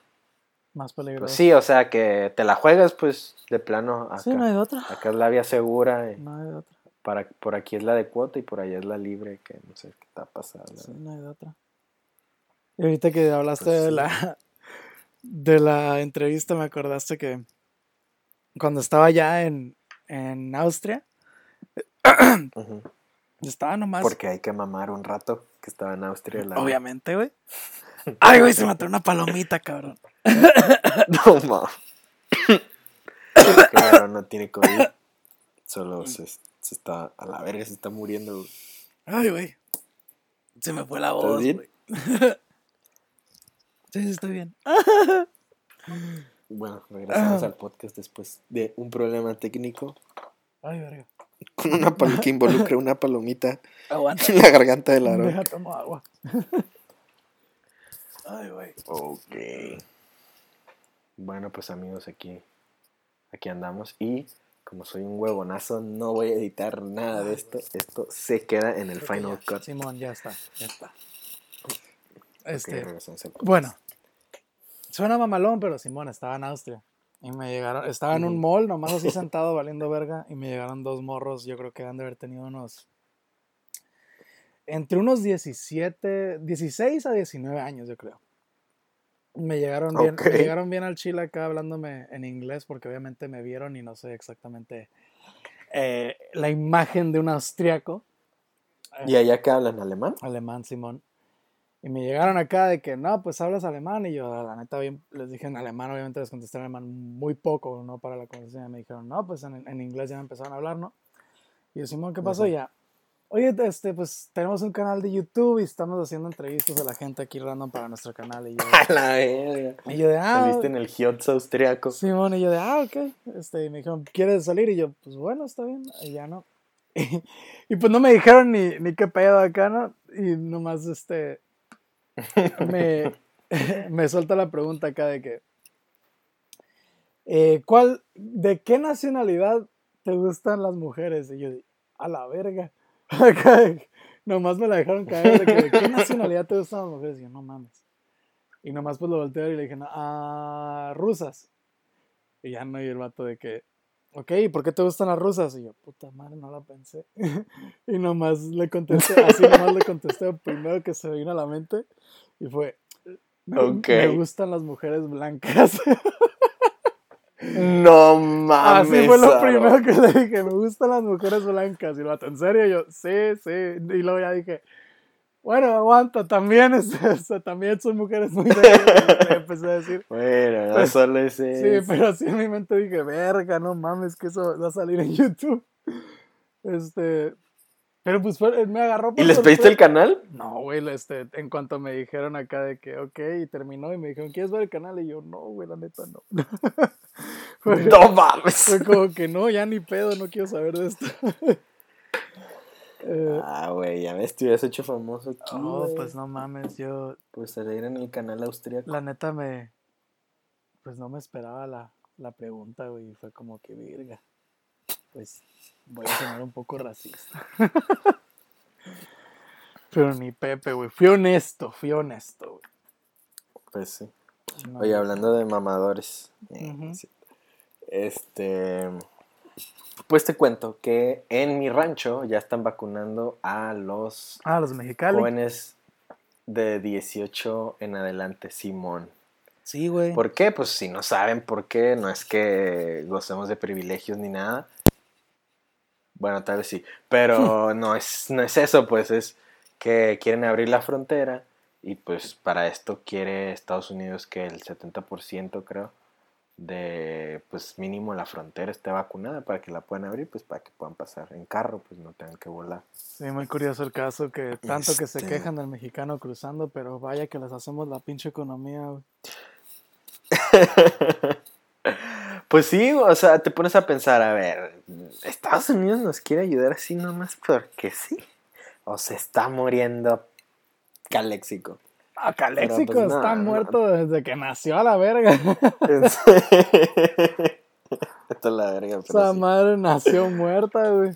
B: Más
A: Pues
B: peligroso.
A: sí, o sea, que te la juegas, pues de plano. Acá,
B: Sí, no hay otra.
A: acá es la vía segura. y
B: No hay otra.
A: para, por aquí es la de cuota y por allá es la libre, que no sé qué está pasando.
B: Sí, no hay de otra. Y ahorita que hablaste
A: Pues
B: de
A: sí.
B: la de la entrevista, me acordaste que cuando estaba allá en, en Austria,
A: Ujú.
B: estaba nomás.
A: Porque hay que mamar un rato que estaba en Austria. la-
B: Obviamente, güey. Ay, güey, se mató una palomita, cabrón.
A: No mames. Claro, no tiene COVID. Solo se, se está a la verga, se está muriendo. güey.
B: Ay, güey. Se me fue la
A: ¿Estás
B: voz,
A: bien?
B: güey. Sí, sí, estoy bien.
A: Bueno, regresamos
B: Ah.
A: al podcast después de un problema técnico
B: Ay, verga.
A: con una pal que involucra una palomita
B: Aguanta.
A: en la garganta del aro.
B: Deja, tomo agua. Ay, güey.
A: Ok. Bueno, pues amigos, aquí, aquí andamos y como soy un huevonazo, no voy a editar nada de esto. Esto se queda en el final cut.
B: Simón, ya está, ya está. Este, bueno, suena mamalón, pero Simón estaba en Austria. Y me llegaron, estaba en un mall, nomás así sentado valiendo verga, y me llegaron dos morros, yo creo que han de haber tenido unos, entre unos 17, 16 a 19 años, yo creo. Me llegaron bien, me
A: Ok.
B: llegaron bien al chile acá hablándome en inglés, porque obviamente me vieron y no sé exactamente eh, la imagen de un austriaco.
A: ¿Y allá que hablan alemán?
B: alemán, Simón. Y me llegaron acá de que, no, pues hablas alemán. Y yo, la neta, bien, les dije en alemán, obviamente les contesté en alemán muy poco, ¿no? Para la conversación. Y me dijeron, no, pues en, en inglés ya me empezaron a hablar, ¿no? Y yo, Simón, ¿qué pasó?
A: Ujú.
B: Y ya, oye, este, pues tenemos un canal de YouTube y estamos haciendo entrevistas a la gente aquí random para nuestro canal. Y yo,
A: A la verga.
B: y yo de, ah,
A: Saliste en el Hiotz austriaco.
B: Simón, y yo de, ah, ok. Este, y me dijeron, ¿quieres salir? Y yo, pues bueno, está bien. Y ya no. Y, y pues no me dijeron ni, ni qué pedo acá, ¿no? Y nomás, este, me, me suelta la pregunta acá de que, eh, ¿cuál, de qué nacionalidad te gustan las mujeres? Y yo, a la verga. Nomás me la dejaron caer de que, ¿de qué nacionalidad te gustan las mujeres? Y yo, no mames. Y nomás pues lo volteé y le dije, no, ah, rusas. Y ya no, y el vato de que, ok, ¿y por qué te gustan las rusas? Y yo, puta madre, no la pensé. y nomás le contesté, así nomás le contesté lo primero que se me vino a la mente. Y fue, me,
A: Ok.
B: me gustan las mujeres blancas.
A: No mames.
B: Así fue lo primero que le dije, me gustan las mujeres blancas. Y vato, ¿en serio? Y yo, sí, sí. Y luego ya dije, bueno, aguanta, también, es, también son mujeres muy bellas. Y le empecé a decir,
A: Bueno, no
B: Pues,
A: solo es
B: Sí, pero así en mi mente dije, verga, no mames, que eso va a salir en YouTube. Este, pero pues fue- me agarró
A: ¿Y
B: por
A: les pediste el canal?
B: No, güey, este, en cuanto me dijeron acá de que, ok, y terminó y me dijeron, ¿quieres ver el canal? Y yo, no, güey, la neta no. fue,
A: No mames.
B: fue como que no, ya ni pedo, no quiero saber de esto. Eh,
A: Ah, güey, ya ves, te hubieras hecho famoso aquí,
B: oh,
A: güey.
B: pues no mames, yo
A: Por salir en el canal austríaco.
B: la neta me, pues no me esperaba la, la pregunta, güey, fue como que virga. Pues voy a sonar un poco racista. Pero ni Pepe, güey, fui honesto, fui honesto, güey.
A: Pues sí.
B: No,
A: Oye, hablando de mamadores. eh. Este. Pues te cuento que en mi rancho ya están vacunando a los
B: Ah, los
A: jóvenes de 18 en adelante, Simón.
B: Sí, güey.
A: ¿Por qué? Pues si no saben por qué, no es que gocemos de privilegios ni nada. Bueno, tal vez sí, pero no es, no es eso, pues es que quieren abrir la frontera y pues para esto quiere Estados Unidos que el 70% creo de pues mínimo la frontera esté vacunada para que la puedan abrir, pues para que puedan pasar en carro, pues no tengan que volar.
B: Sí, muy curioso el caso que tanto que se
A: Este-
B: quejan del mexicano cruzando, pero vaya que les hacemos la pinche economía, güey.
A: Pues sí, o sea, te pones a pensar, a ver, Estados Unidos nos quiere ayudar así nomás porque sí. O se está muriendo Caléxico.
B: Ah, Caléxico
A: pues, no,
B: está
A: no.
B: muerto desde que nació a la verga.
A: Esto es la verga, pero
B: Esa
A: sí.
B: madre nació muerta, güey.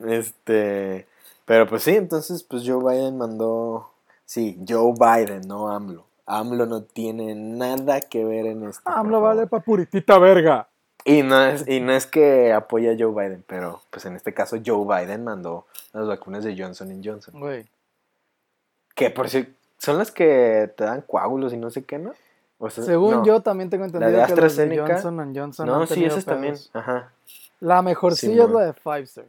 A: Este, pero pues sí, entonces pues Joe Biden mandó, sí, Joe Biden, no AMLO. AMLO no tiene nada que ver en esto.
B: AMLO vale pa' puritita verga.
A: Y no, es, y no es que apoya a Joe Biden, pero pues en este caso Joe Biden mandó las vacunas de Johnson Johnson.
B: Güey.
A: Que por si son las que te dan coágulos y no sé qué, ¿no? O sea,
B: Según
A: no.
B: yo también tengo entendido
A: de
B: que los de
A: AstraZeneca-
B: Johnson Johnson
A: No, sí, esas también. Ajá.
B: La mejorcilla es
A: Simón.
B: la de Pfizer.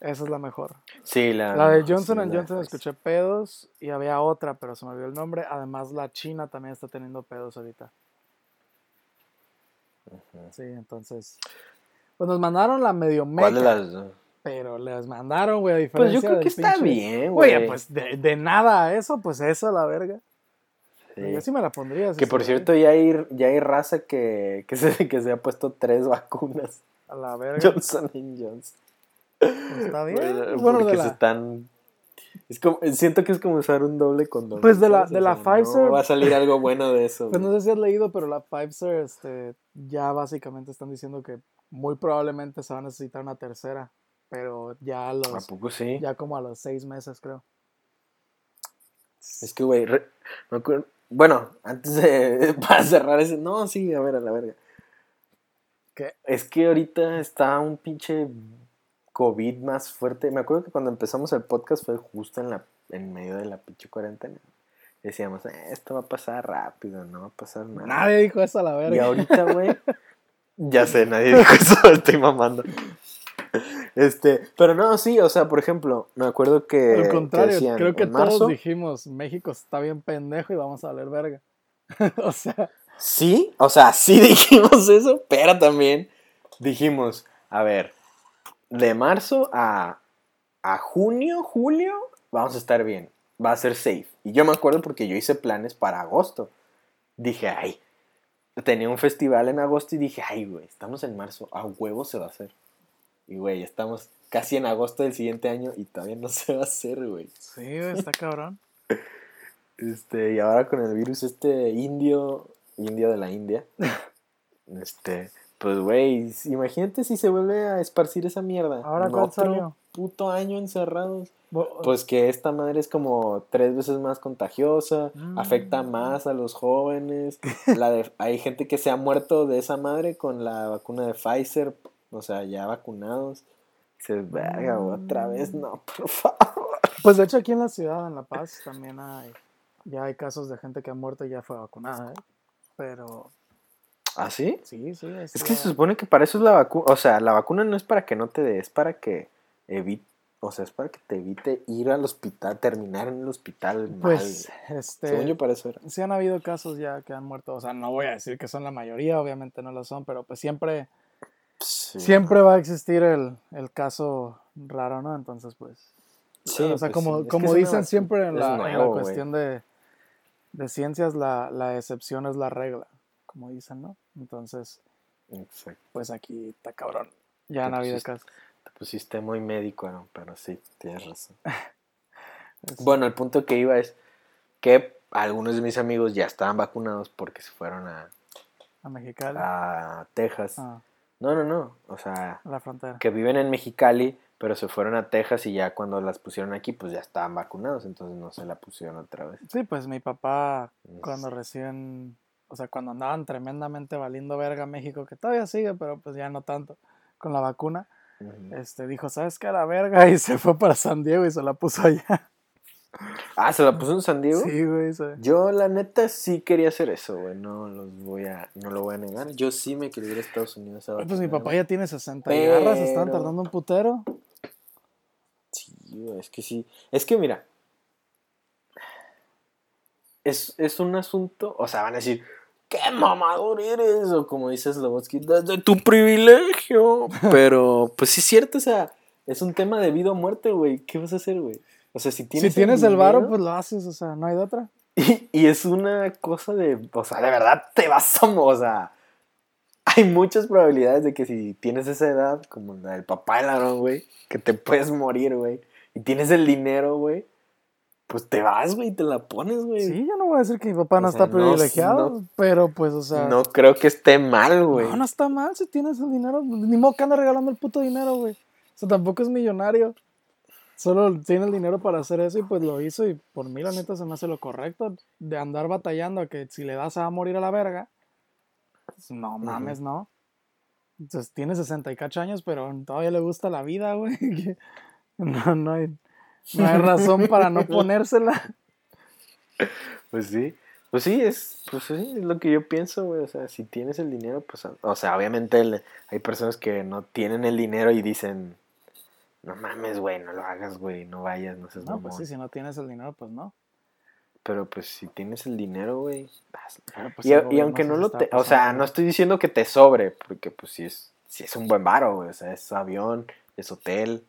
B: Esa es la mejor.
A: Sí, la,
B: La de
A: sí,
B: Johnson
A: la de
B: Johnson escuché pedos y había otra, pero se me olvidó el nombre. Además, la China también está teniendo pedos ahorita. Sí, entonces. Pues nos mandaron la medio
A: ¿Cuál de las?
B: Pero les mandaron, güey, a
A: Pues
B: diferencia
A: yo creo
B: del
A: que está
B: pinche-
A: bien, güey.
B: Oye, pues de, de nada a eso, pues eso, la verga.
A: Sí.
B: Yo sí me la pondría.
A: Que por cierto, ya hay, ya hay raza que, que, se, que se ha puesto tres vacunas.
B: A la verga.
A: Johnson Johnson.
B: Pues está bien.
A: Bueno,
B: Bueno,
A: porque
B: de
A: se
B: la,
A: están. Es como, siento que es como usar un doble condón.
B: Pues de la-
A: ¿sabes?
B: de la Pfizer-
A: No va a salir algo bueno de eso.
B: Pues no
A: güey.
B: sé si has leído, pero la Pfizer este, ya básicamente están diciendo que muy probablemente se va a necesitar una tercera, pero ya a
A: ¿A
B: los,
A: poco sí?
B: ya como a los seis meses creo.
A: Es que, güey, re- bueno, antes de, para cerrar ese, no, sí, a ver, a la verga.
B: ¿Qué?
A: Es que ahorita está un pinche COVID más fuerte. Me acuerdo que cuando empezamos el podcast fue justo en la en medio de la pinche cuarentena. Decíamos, "Eh, esto va a pasar rápido, no va a pasar nada.
B: Nadie dijo eso a la verga.
A: Y ahorita, güey, ya sé, nadie dijo eso, estoy mamando. Este, pero no, sí, o sea, por ejemplo, me acuerdo que.
B: Al
A: que
B: contrario,
A: decían,
B: creo que
A: marzo,
B: todos dijimos, México está bien pendejo y vamos a valer verga. o sea,
A: Sí, o sea, sí dijimos eso, pero también dijimos, a ver, de marzo a, a junio, julio, vamos a estar bien, va a ser safe. Y yo me acuerdo porque yo hice planes para agosto. Dije, ay, tenía un festival en agosto y dije, ay, güey, estamos en marzo, a huevo se va a hacer. Y, güey, estamos casi en agosto del siguiente año y todavía no se va a hacer, güey.
B: sí, güey, está cabrón.
A: Este, y ahora con el virus este indio, indio de la India, este, pues güey, imagínate si se vuelve a esparcir esa mierda.
B: ¿Ahora cuál
A: otro
B: salió?
A: puto año encerrados. Pues que esta madre es como tres veces más contagiosa,
B: Mm.
A: afecta más a los jóvenes. La de, hay gente que se ha muerto de esa madre con la vacuna de Pfizer, o sea, ya vacunados. Dices, verga, otra vez, no, por favor.
B: Pues de hecho aquí en la ciudad, en La Paz, también hay, ya hay casos de gente que ha muerto y ya fue vacunada, ¿eh? Pero
A: ¿Ah, sí?
B: sí, sí.
A: Es
B: ya-
A: que se supone que para eso es la vacuna. O sea, la vacuna no es para que no te dé, es para que evite. O sea, es para que te evite ir al hospital, terminar en el hospital mal.
B: Pues,
A: Según
B: este,
A: yo, para eso era.
B: sí han habido casos ya que han muerto, o sea, no voy a decir que son la mayoría, obviamente no lo son, pero pues siempre,
A: Sí.
B: siempre va a existir el, el caso raro, ¿no? Entonces, pues,
A: Sí,
B: o sea,
A: pues
B: como,
A: sí.
B: Como
A: es
B: dicen siempre en la, en cuestión de, de ciencias, la, la excepción es la regla, como dicen, ¿no? Entonces,
A: Exacto.
B: pues aquí está cabrón. Ya han
A: Pues,
B: habido casos.
A: Te pusiste muy médico, ¿no? Pero sí, tienes razón. Bueno, el punto que iba es que algunos de mis amigos ya estaban vacunados porque se fueron a,
B: a Mexicali.
A: a Texas.
B: Ah,
A: No, no, no. O sea,
B: a la frontera.
A: que viven en Mexicali, pero se fueron a Texas y ya cuando las pusieron aquí, pues ya estaban vacunados, entonces no se la pusieron otra vez.
B: Sí, pues mi papá,
A: Es-
B: cuando recién, o sea, cuando andaban tremendamente valiendo verga México, que todavía sigue, pero pues ya no tanto, con la vacuna, este, dijo, ¿sabes qué? La verga, y se fue para San Diego y se la puso allá.
A: Ah, ¿se la puso en San Diego?
B: Sí, güey, se-
A: Yo, la neta, sí quería hacer eso, güey. No, los voy a, no lo voy a negar. Yo sí me quería ir a Estados Unidos a
B: Pues mi papá ya tiene 60 y garras, están
A: Pero-
B: tardando un putero.
A: Sí, güey, es que sí. Es que mira. Es, es un asunto. O sea, van a decir. ¡Qué mamador eres! O como dices Slobotsky, desde tu privilegio. Pero, pues sí es cierto, o sea, es un tema de vida o muerte, güey. ¿Qué vas a hacer, güey? O sea, si tienes,
B: si tienes el varo, pues lo haces, o sea, no hay de otra.
A: Y, y es una cosa de, o sea, de verdad te vas a, o sea, hay muchas probabilidades de que si tienes esa edad, como la del papá del Aarón, güey, que te puedes morir, güey, y tienes el dinero, güey, pues te vas, güey, y te la pones, güey.
B: Sí, yo no voy a decir que mi papá no
A: O sea,
B: está privilegiado,
A: no.
B: pero pues, o sea,
A: No creo que esté mal, güey.
B: no, no está mal si tienes el dinero. Ni modo que anda regalando el puto dinero, güey. O sea, tampoco es millonario. Solo tiene el dinero para hacer eso y pues lo hizo y por mí la neta se me hace lo correcto de andar batallando a que si le das se va a morir a la verga. Pues, no mames, no. Entonces tiene 60 y cacho años, pero todavía le gusta la vida, güey. No, no hay, no hay razón para no ponérsela.
A: Pues sí. Pues sí, es, pues sí, es lo que yo pienso, güey. O sea, si tienes el dinero, pues, o sea, obviamente el- hay personas que no tienen el dinero y dicen, no mames, güey, no lo hagas, güey, no vayas, no seas
B: No, pues
A: mamón".
B: sí, si no tienes el dinero, pues no.
A: Pero pues si tienes el dinero, güey,
B: pues,
A: y, y aunque no lo te, o
B: pasando,
A: sea, no estoy diciendo que te sobre, porque pues sí es, sí es un buen varo, güey, o sea, es avión, es hotel,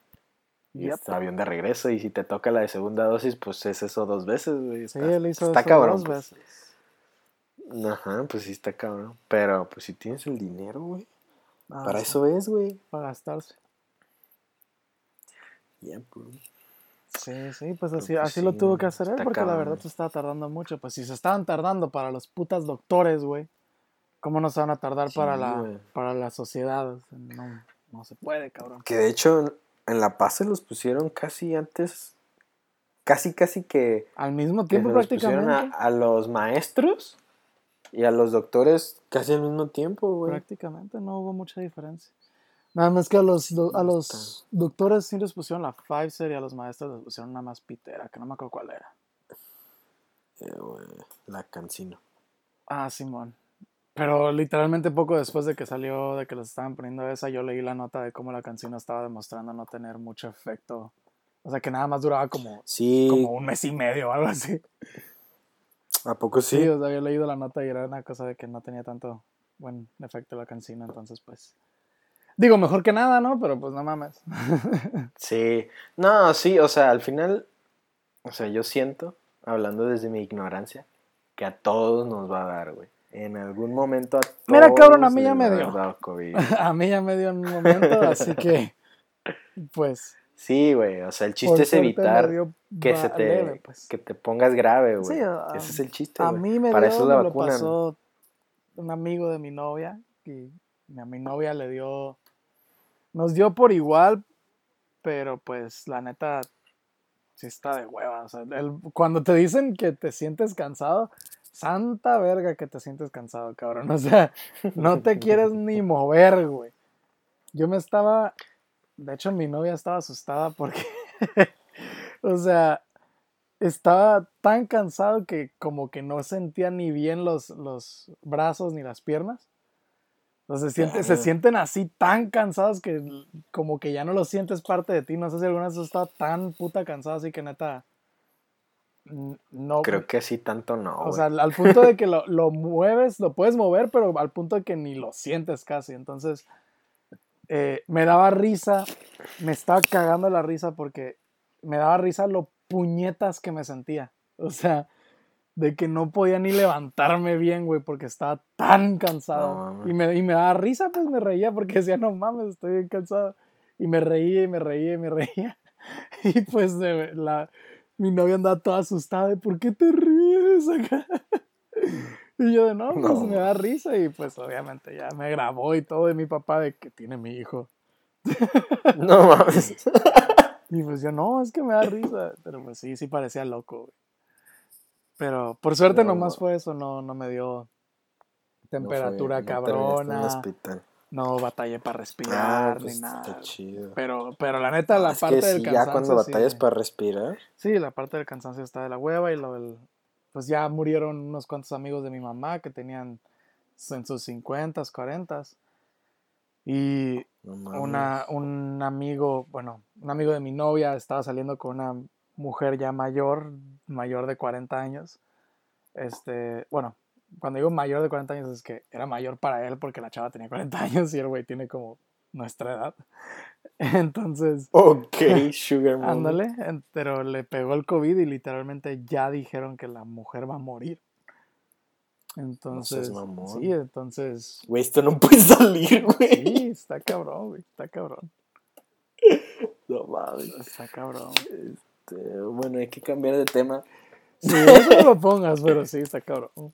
A: y
B: Yep.
A: es avión de regreso, y si te toca la de segunda dosis, pues es eso dos veces, güey.
B: Sí, él hizo
A: está
B: eso
A: cabrón.
B: dos
A: pues.
B: veces.
A: Ajá, pues sí está cabrón. Pero pues si tienes el dinero, güey,
B: Ah,
A: para
B: sí,
A: eso es, güey.
B: Para gastarse.
A: Ya, pues.
B: Sí, sí, pues así,
A: pues,
B: así lo tuvo que hacer él, porque la verdad se estaba tardando mucho. Pues si se estaban tardando para los putas doctores, güey, ¿cómo no se van a tardar para, la, para la sociedad? No, no se puede, cabrón.
A: Que de hecho en, La Paz se los pusieron casi antes, casi, casi que
B: Al mismo tiempo
A: se los pusieron
B: prácticamente.
A: a, a los maestros y a los doctores casi al mismo tiempo, güey.
B: Prácticamente no hubo mucha diferencia. Nada más que a los, do- a los doctores sí les pusieron la Pfizer y a los maestros les pusieron una más pitera, que no me acuerdo cuál era.
A: Eh, güey, la cancino.
B: Ah, Simón. Pero literalmente poco después de que salió, de que les estaban poniendo esa, yo leí la nota de cómo la canción estaba demostrando no tener mucho efecto. O sea, que nada más duraba como,
A: Sí,
B: como un mes y medio o algo así.
A: ¿a poco
B: Sí,
A: sí?
B: o sea, había leído la nota y era una cosa de que no tenía tanto buen efecto la canción, entonces pues... Digo, mejor que nada, ¿no? Pero pues no mames.
A: Sí, no, sí, o sea, al final, o sea, yo siento, hablando desde mi ignorancia, que a todos nos va a dar, güey. En algún momento a todos
B: Mira, cabrón, a mí ya me dio.
A: COVID.
B: A mí ya me dio en un momento, así que... Pues...
A: Sí, güey, o sea, el chiste es evitar que se te,
B: leve, pues.
A: que te pongas grave, güey.
B: Sí, a-
A: Ese es el chiste,
B: A mí me
A: Para
B: dio,
A: eso es la
B: me pasó un amigo de mi novia y a mi novia le dio, nos dio por igual, pero pues la neta sí está de hueva. O sea, el- cuando te dicen que te sientes cansado, santa verga que te sientes cansado, cabrón. O sea, no te quieres ni mover, güey. Yo me estaba, de hecho mi novia estaba asustada porque, o sea, estaba tan cansado que como que no sentía ni bien los, los brazos ni las piernas. Entonces se, siente- se
A: Ajá.
B: sienten así tan cansados que como que ya no lo sientes parte de ti. No sé si alguna vez has estado tan puta cansado así que neta... No,
A: Creo que así tanto no,
B: o sea, al punto de que lo, lo mueves, lo puedes mover, pero al punto de que ni lo sientes casi. Entonces, eh, me daba risa, me estaba cagando la risa porque me daba risa lo puñetas que me sentía. O sea, de que no podía ni levantarme bien, güey, porque estaba tan cansado.
A: No
B: y, me, y me daba risa, pues me reía porque decía, no mames, estoy bien cansado. Y me reía y me reía y me reía. Y pues la, mi novia andaba toda asustada de ¿por qué te ríes acá? Y yo de no, pues me da risa y pues obviamente ya me grabó y todo de mi papá de que tiene mi hijo. No mames. Y pues yo no, es que me da risa. Pero pues sí, sí parecía loco, Pero por suerte nomás fue eso, no, no me dio temperatura cabrona. No batallé para respirar ah, ni pues, nada. Pero, pero la neta, la parte del cansancio. Ya cuando
A: batallas para respirar.
B: Sí, la parte del cansancio está de la hueva y lo del pues ya murieron unos cuantos amigos de mi mamá que tenían en sus 50, 40. Y una, un amigo, bueno, un amigo de mi novia estaba saliendo con una mujer ya mayor, mayor de 40 años. Este, bueno, cuando digo mayor de 40 años es que era mayor para él porque la chava tenía 40 años y el güey tiene como nuestra edad. Entonces. Ok, Sugar Ándale, pero le pegó el COVID y literalmente ya dijeron que la mujer va a morir. Entonces. sí, entonces.
A: Güey, esto no puede salir, güey.
B: Sí, está cabrón, güey. Está cabrón.
A: No mames.
B: Está cabrón.
A: Este, bueno, hay que cambiar de tema.
B: Sí, eso no lo pongas, pero sí, está cabrón.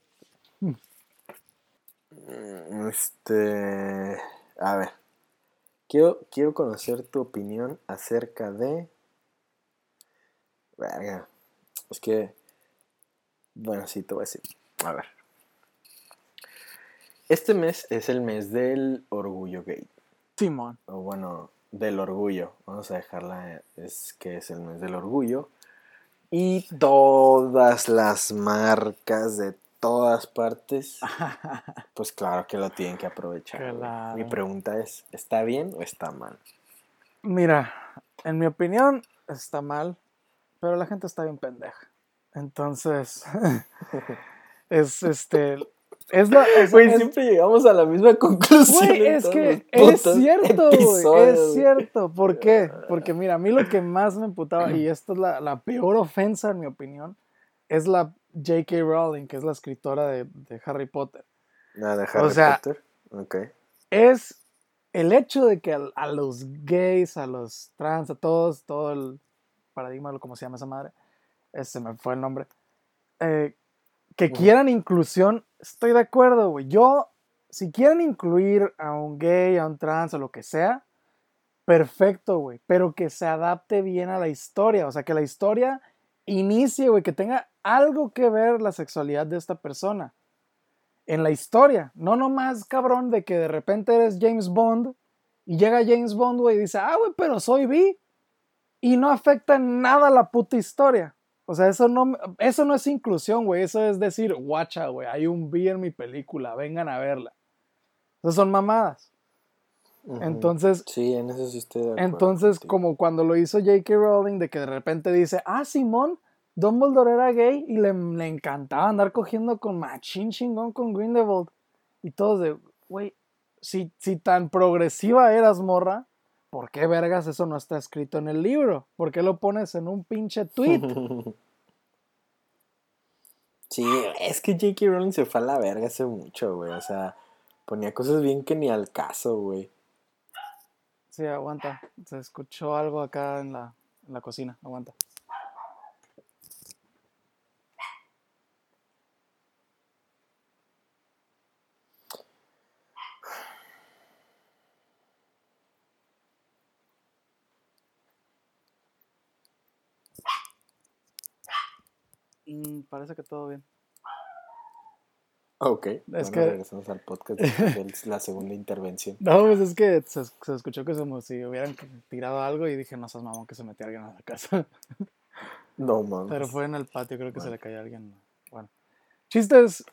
A: Este. A ver. Quiero, quiero conocer tu opinión acerca de... Verga. Es que... Bueno, sí, te voy a decir. A ver. Este mes es el mes del orgullo gay.
B: Simón.
A: O bueno, del orgullo. Vamos a dejarla. Es que es el mes del orgullo. Y todas las marcas de todas partes, pues claro que lo tienen que aprovechar. Mi pregunta es, ¿está bien o está mal?
B: Mira, en mi opinión está mal, pero la gente está bien pendeja. Entonces, es este... Es la,
A: siempre llegamos a la misma conclusión.
B: es que es cierto, es cierto. ¿Por qué? Porque mira, a mí lo que más me emputaba, y esto es la, la peor ofensa en mi opinión, es la J.K. Rowling, que es la escritora de, Harry Potter.
A: Ah, de Harry Potter. Ok.
B: Es el hecho de que a, los gays, a los trans, a todos, todo el paradigma, como se llama esa madre, ese me fue el nombre, eh, que quieran inclusión, estoy de acuerdo, güey. Yo, si quieren incluir a un gay, a un trans, o lo que sea, perfecto, güey. Pero que se adapte bien a la historia. O sea, que la historia inicie, güey, que tenga algo que ver la sexualidad de esta persona en la historia. No nomás, cabrón, de que de repente eres James Bond y llega James Bond, güey, y dice, ah, güey, pero soy bi. Y no afecta en nada la puta historia. O sea, eso no, eso no es inclusión, güey. Eso es decir, guacha, güey, hay un bi en mi película, vengan a verla. Esas son mamadas. Entonces,
A: sí, en eso sí estoy de
B: acuerdo, Entonces, como cuando lo hizo J.K. Rowling, de que de repente dice, ah, Simón, Dumbledore era gay y le, le encantaba andar cogiendo con machín chingón con Grindelwald. Y todos de, güey, si, si tan progresiva eras, morra, ¿por qué vergas eso no está escrito en el libro? ¿Por qué lo pones en un pinche tweet?
A: Sí, es que J.K. Rowling se fue a la verga hace mucho, güey. O sea, ponía cosas bien que ni al caso, güey.
B: Sí, aguanta. Se escuchó algo acá en la, cocina. Aguanta. Mm, parece que todo bien.
A: Ok, es que regresamos al podcast de la segunda intervención.
B: No, pues es que se, escuchó que como si hubieran tirado algo y dije, no seas mamón que se metió alguien a la casa.
A: No mames.
B: Pero fue en el patio, creo que se le cayó a alguien. Bueno, chistes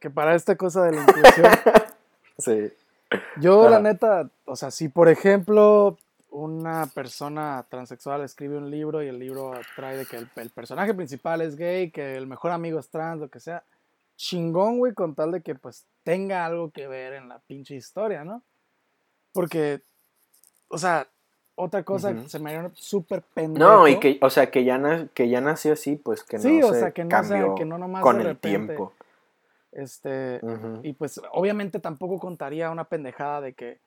B: que para esta cosa de la inclusión.
A: sí.
B: Yo, la neta, o sea, si por ejemplo una persona transexual escribe un libro y el libro trae de que el, el personaje principal es gay, que el mejor amigo es trans, lo que sea chingón, güey, con tal de que pues tenga algo que ver en la pinche historia, ¿no? Porque, o sea, otra cosa que se me haría súper pendejo.
A: No, y que, o sea, que ya, que ya nació así, pues que no sí, o sea, que no, cambió que no nomás con el tiempo.
B: Este, y pues obviamente tampoco contaría una pendejada de que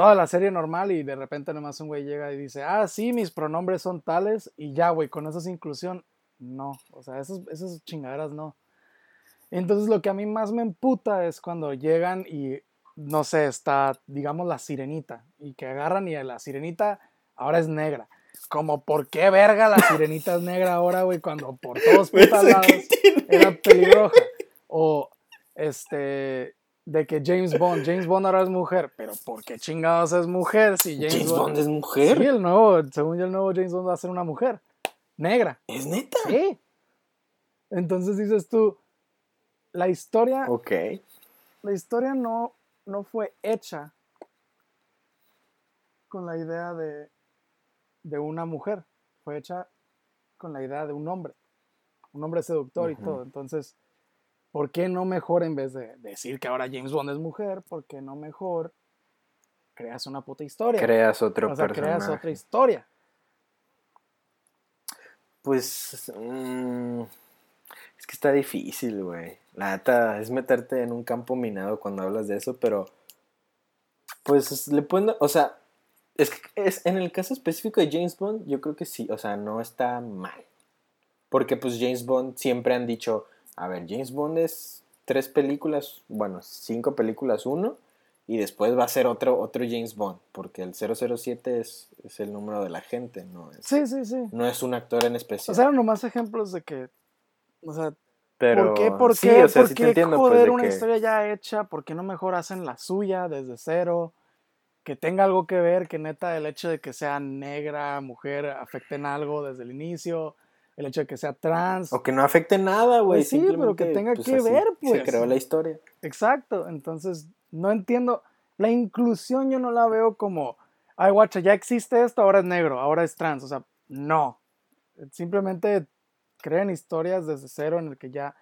B: toda la serie normal y de repente nomás un güey llega y dice, ah, sí, mis pronombres son tales y ya, güey, con eso es inclusión. No, o sea, esas, esas chingaderas no. Entonces lo que a mí más me emputa es cuando llegan y, no sé, está, digamos, la sirenita y que agarran y la sirenita ahora es negra. Como, ¿por qué verga la sirenita es negra ahora, güey? Cuando por todos putas lados era pelirroja. O, este, de que James Bond, James Bond ahora es mujer, pero ¿por qué chingados es mujer si James,
A: James Bond, es mujer?
B: Sí, el nuevo, según yo el nuevo James Bond va a ser una mujer, negra.
A: ¿Es neta?
B: Sí. Entonces dices tú, la historia,
A: Ok.
B: la historia no, no fue hecha con la idea de, de una mujer, fue hecha con la idea de un hombre, un hombre seductor y todo. Entonces, ¿por qué no mejor en vez de decir que ahora James Bond es mujer, por qué no mejor creas una puta historia?
A: Creas otro
B: o sea,
A: personaje.
B: creas otra historia.
A: Pues. mm, es que está difícil, güey. La neta es meterte en un campo minado cuando hablas de eso, pero. Pues es- le pueden. O sea, es que es, en el caso específico de James Bond, yo creo que sí. O sea, no está mal. Porque, pues, James Bond siempre han dicho: A ver, James Bond es tres películas, bueno, cinco películas, uno. Y después va a ser otro, otro James Bond. Porque el 007 es, es el número de la gente, no es,
B: Sí, sí, sí.
A: no es un actor en
B: O
A: especial.
B: sea, eran nomás ejemplos de que, o sea,
A: Pero,
B: ¿Por qué, por
A: sí,
B: qué,
A: o sea,
B: por
A: sí
B: qué
A: entiendo, pues,
B: joder
A: de
B: una
A: que-
B: historia ya hecha? ¿Por qué no mejor hacen la suya desde cero? Que tenga algo que ver, que neta el hecho de que sea negra, mujer, afecten algo desde el inicio, el hecho de que sea trans.
A: O que no afecte nada, güey.
B: Pues sí, pero que tenga
A: pues,
B: que
A: así
B: ver,
A: Se
B: pues.
A: creó la historia.
B: Exacto, entonces no entiendo. La inclusión yo no la veo como, ay, guacha, ya existe esto, ahora es negro, ahora es trans. O sea, no. Simplemente creen historias desde cero en el que ya,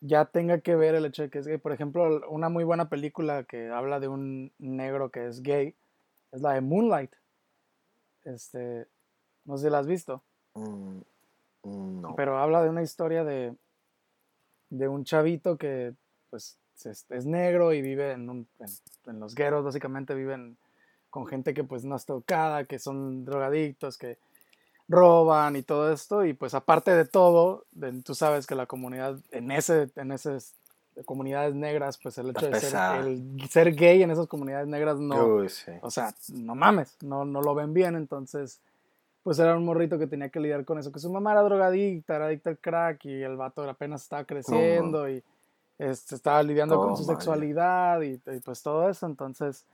B: ya tenga que ver el hecho de que es gay. Por ejemplo, una muy buena película que habla de un negro que es gay es la de Moonlight. Este, no sé si la has visto.
A: Mm, no.
B: Pero habla de una historia de, de un chavito que pues es, es negro y vive en, un- en, en los gueros, básicamente viven con gente que pues no está educada, que son drogadictos, que roban y todo esto. Y pues aparte de todo, de- tú sabes que la comunidad, en, ese, en esas comunidades negras, pues el hecho
A: Está
B: de ser, el ser gay en esas comunidades negras no,
A: Uy, sí.
B: o sea, no mames, no, no lo ven bien, entonces, pues era un morrito que tenía que lidiar con eso, que su mamá era drogadicta, era adicta al crack y el vato apenas estaba creciendo y este, estaba lidiando
A: Oh,
B: con su
A: vaya.
B: sexualidad y, y, pues todo eso, entonces,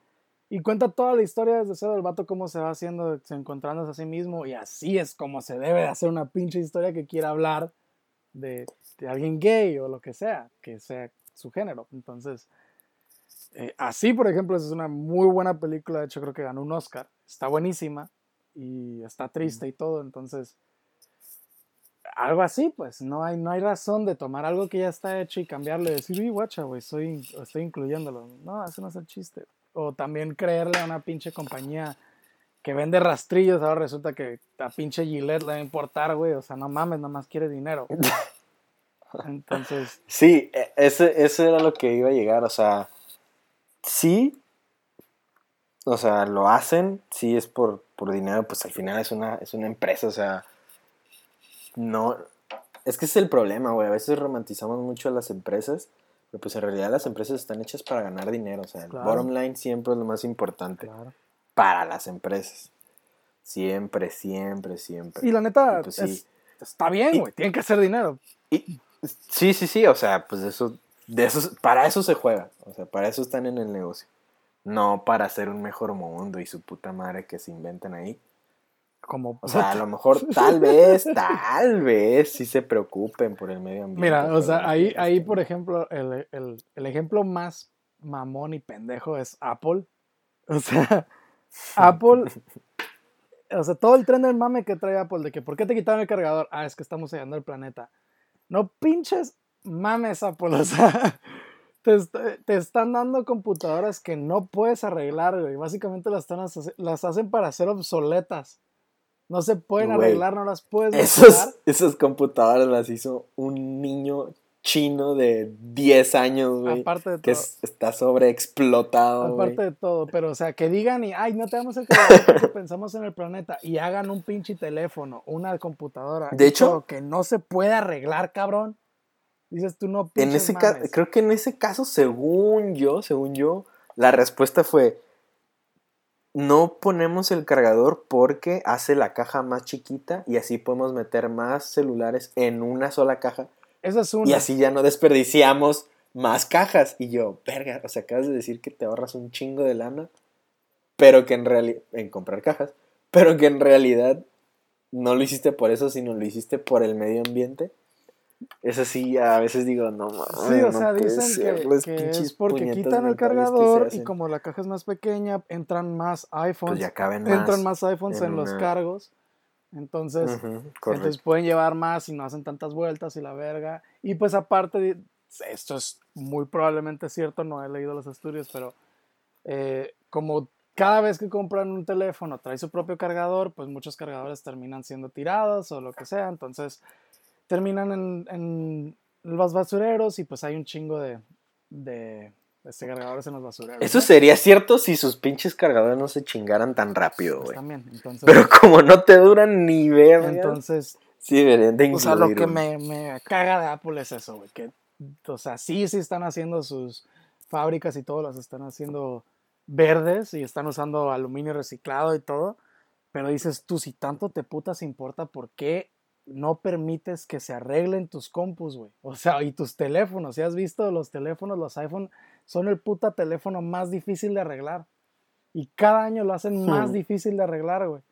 B: y cuenta toda la historia desde cero del vato, cómo se va haciendo, se encontrándose a sí mismo y así es como se debe de hacer una pinche historia que quiera hablar de, de alguien gay o lo que sea, que sea su género, entonces... Eh, así, por ejemplo, es una muy buena película. De hecho, creo que ganó un Oscar. Está buenísima y está triste y todo. Entonces, algo así, pues no hay, no hay razón de tomar algo que ya está hecho y cambiarle y decir, uy, guacha, güey, soy, estoy incluyéndolo. No, eso no es el chiste. O también creerle a una pinche compañía que vende rastrillos. Ahora resulta que a pinche Gillette le va a importar, güey. O sea, no mames, nada más quiere dinero. Entonces,
A: Sí, e- ese, ese era lo que iba a llegar. O sea, sí. O sea, lo hacen, sí es por, por dinero, pues al final es una, es una empresa, o sea. No. Es que ese es el problema, güey. A veces romantizamos mucho a las empresas, pero pues en realidad las empresas están hechas para ganar dinero. O sea, el
B: Claro.
A: bottom line siempre es lo más importante
B: claro.
A: para las empresas. Siempre, siempre, siempre.
B: Y la neta,
A: Y pues
B: es-
A: sí.
B: está bien, güey. Tienen que hacer dinero.
A: Y- sí, sí, sí, o sea, pues eso, de eso, para eso se juega, o sea, para eso están en el negocio, no para hacer un mejor mundo y su puta madre que se inventan ahí.
B: Como,
A: O sea, a lo mejor tal vez, tal vez sí se preocupen por el medio ambiente.
B: Mira, o sea, ahí, ahí por ejemplo, el, el- el ejemplo más mamón y pendejo es Apple. O sea, Apple, o sea, todo el tren del mame que trae Apple de que ¿por qué te quitaron el cargador? Ah, es que estamos sellando el planeta. No pinches mames, Apple, o sea, te, est- te están dando computadoras que no puedes arreglar, güey. Básicamente las, están las hacen para ser obsoletas. No se pueden
A: Güey,
B: arreglar, no las puedes
A: Esos, esas computadoras las hizo un niño chino de 10 años, güey.
B: Aparte de
A: Que
B: todo.
A: es- está sobreexplotado, güey.
B: Aparte de todo, pero o sea, que digan y, ay, no tenemos el porque pensamos en el planeta y hagan un pinche teléfono, una computadora.
A: De hecho-
B: todo que no se puede arreglar, cabrón. Dices tú no
A: En ese
B: mames.
A: creo que en ese caso, según yo, según yo, la respuesta fue no ponemos el cargador porque hace la caja más chiquita y así podemos meter más celulares en una sola caja
B: Esa es una.
A: y así ya no desperdiciamos más cajas. Y yo, verga, o sea, acabas de decir que te ahorras un chingo de lana, pero que en realidad, en comprar cajas, pero que en realidad no lo hiciste por eso, sino lo hiciste por el medio ambiente. Eso sí, a veces digo, no mames.
B: Sí, o
A: no
B: sea,
A: puede
B: dicen
A: ser,
B: que, que es porque quitan el cargador y como la caja es más pequeña, entran más iPhones.
A: Pues ya más.
B: entran más iPhones en,
A: en
B: los
A: una-
B: cargos. Entonces,
A: Ujú,
B: entonces
A: correcto.
B: pueden llevar más y no hacen tantas vueltas y la verga. Y pues aparte, esto es muy probablemente cierto, no he leído los estudios, pero eh, como cada vez que compran un teléfono trae su propio cargador, pues muchos cargadores terminan siendo tirados o lo que sea. Entonces terminan en, en los basureros y pues hay un chingo de, de este, cargadores en los basureros.
A: Eso sería cierto si sus pinches cargadores no se chingaran tan rápido,
B: Pues
A: güey.
B: también, entonces,
A: Pero como no te duran ni verga,
B: entonces
A: sí deberían de
B: O sea, lo
A: incluir
B: que me, me caga de Apple es eso, güey. Que, o sea, sí, sí están haciendo sus fábricas y todo, las están haciendo verdes y están usando aluminio reciclado y todo. Pero dices tú, si tanto te putas importa, ¿por qué no permites que se arreglen tus compus, güey? O sea, y tus teléfonos. Si has visto los teléfonos, los iPhone son el puta teléfono más difícil de arreglar. Y cada año lo hacen más
A: Hmm.
B: difícil de arreglar, güey.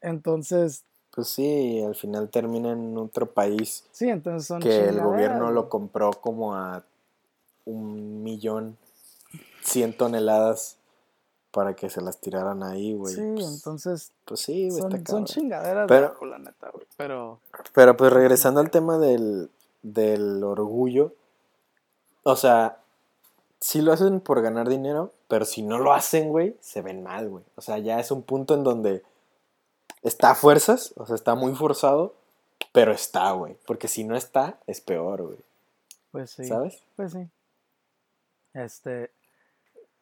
B: Entonces,
A: Pues sí, al final termina en otro país
B: sí, entonces son
A: que el gobierno lo compró como a un millón cien toneladas para que se las tiraran ahí, güey.
B: Sí,
A: pues,
B: entonces
A: pues sí, güey,
B: son,
A: está
B: son chingaderas
A: Pero-
B: de Apple, la neta, güey. Pero
A: Pero pues regresando al tema del, del orgullo, o sea, sí lo hacen por ganar dinero, pero si no lo hacen, güey, se ven mal, güey. O sea, ya es un punto en donde está a fuerzas, o sea, está muy forzado, pero está, güey. Porque si no está, es peor, güey.
B: pues sí.
A: ¿Sabes?
B: Pues sí. Este,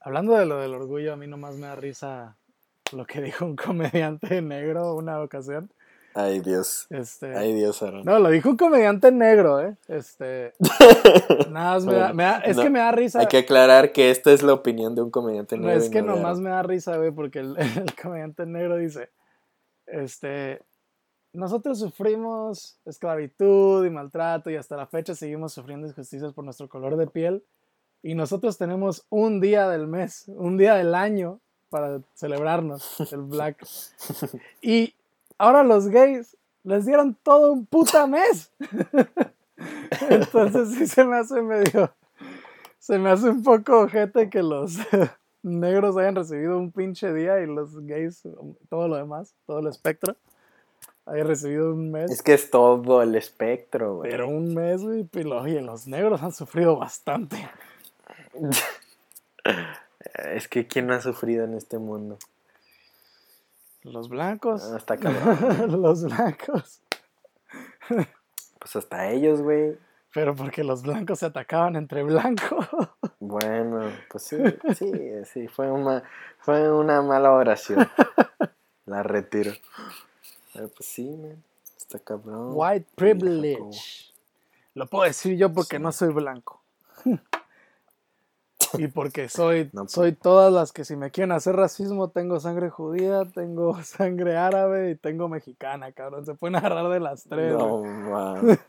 B: hablando de lo del orgullo, a mí nomás me da risa lo que dijo un comediante negro una ocasión.
A: Ay, Dios.
B: Este,
A: Ay, Dios, Aaron.
B: no, lo dijo un comediante negro, ¿eh? Este, nada más me da,
A: Bueno,
B: me da- es
A: no,
B: que me da risa.
A: Hay que aclarar que esta es la opinión de un comediante
B: No,
A: negro.
B: es
A: y
B: que
A: no
B: nomás me da risa, güey, porque el, el comediante negro dice, este, nosotros sufrimos esclavitud y maltrato y hasta la fecha seguimos sufriendo injusticias por nuestro color de piel y nosotros tenemos un día del mes, un día del año para celebrarnos, el Black. Y ahora los gays les dieron todo un puta mes. Entonces sí se me hace medio, se me hace un poco ojete que los negros hayan recibido un pinche día y los gays, todo lo demás, todo el espectro, hayan recibido un mes.
A: Es que es todo el espectro, güey.
B: Pero un mes, güey, oye, los negros han sufrido bastante.
A: Es que ¿quién no ha sufrido en este mundo?
B: Los blancos,
A: Ah, está cabrón.
B: los blancos.
A: Pues hasta ellos, güey.
B: Pero porque los blancos se atacaban entre blancos.
A: Bueno, pues sí, sí, sí, fue una, fue una mala oración. La retiro. Pero pues sí, man. Está cabrón.
B: White privilege. Lo puedo decir yo porque
A: Sí.
B: no soy blanco. Y porque soy,
A: No, pues.
B: soy todas las que si me quieren hacer racismo, tengo sangre judía, tengo sangre árabe y tengo mexicana, cabrón. Se pueden agarrar de las tres.
A: No, man.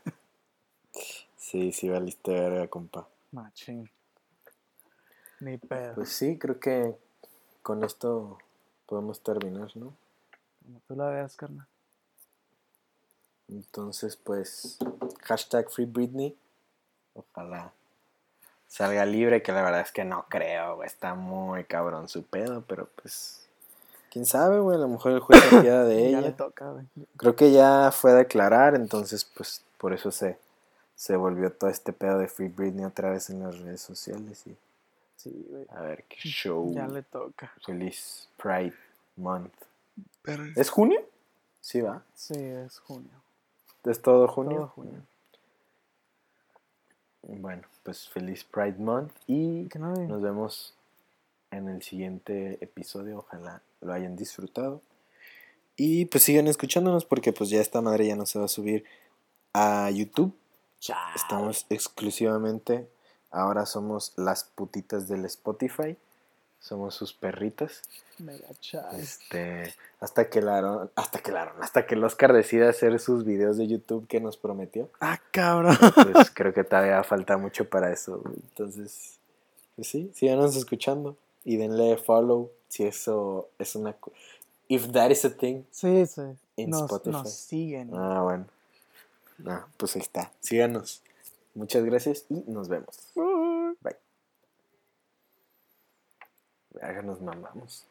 A: Sí, sí, valiste verga, compa.
B: Machín. Ni pedo.
A: Pues sí, creo que con esto podemos terminar, ¿no?
B: Como tú la veas, carnal.
A: Entonces, pues, hashtag Free Britney. Ojalá salga libre, que la verdad es que no creo, güey. Está muy cabrón su pedo, pero pues, quién sabe, güey. A lo mejor el juez se queda de
B: Ya le
A: ella.
B: toca, güey.
A: Creo que ya fue a declarar, entonces, pues, por eso se, se volvió todo este pedo de Free Britney otra vez en las redes sociales. Y
B: Sí, güey.
A: a ver qué show.
B: Ya le toca.
A: Feliz Pride Month.
B: Pero
A: ¿Es junio? Sí, va.
B: Sí, es junio.
A: ¿Es todo junio?
B: Todo junio.
A: Bueno, pues feliz Pride Month y
B: no-
A: nos vemos en el siguiente episodio. Ojalá lo hayan disfrutado. Y pues sigan escuchándonos porque pues ya esta madre ya no se va a subir a YouTube. Estamos exclusivamente, ahora somos las putitas del Spotify. Somos sus perritas.
B: Mega.
A: Este, hasta que el Aaron- hasta que el Aaron- hasta que el Oscar decida hacer sus videos de YouTube que nos prometió.
B: Ah, cabrón.
A: Pues creo que todavía falta mucho para eso. Entonces, pues sí, síganos escuchando y denle follow si eso es una if that is a thing.
B: Sí, sí.
A: En
B: Nos,
A: Spotify.
B: nos siguen.
A: Ah, bueno. Ah, pues ahí está. Síganos. Muchas gracias y nos vemos.
B: Uh.
A: Háganos mamamos.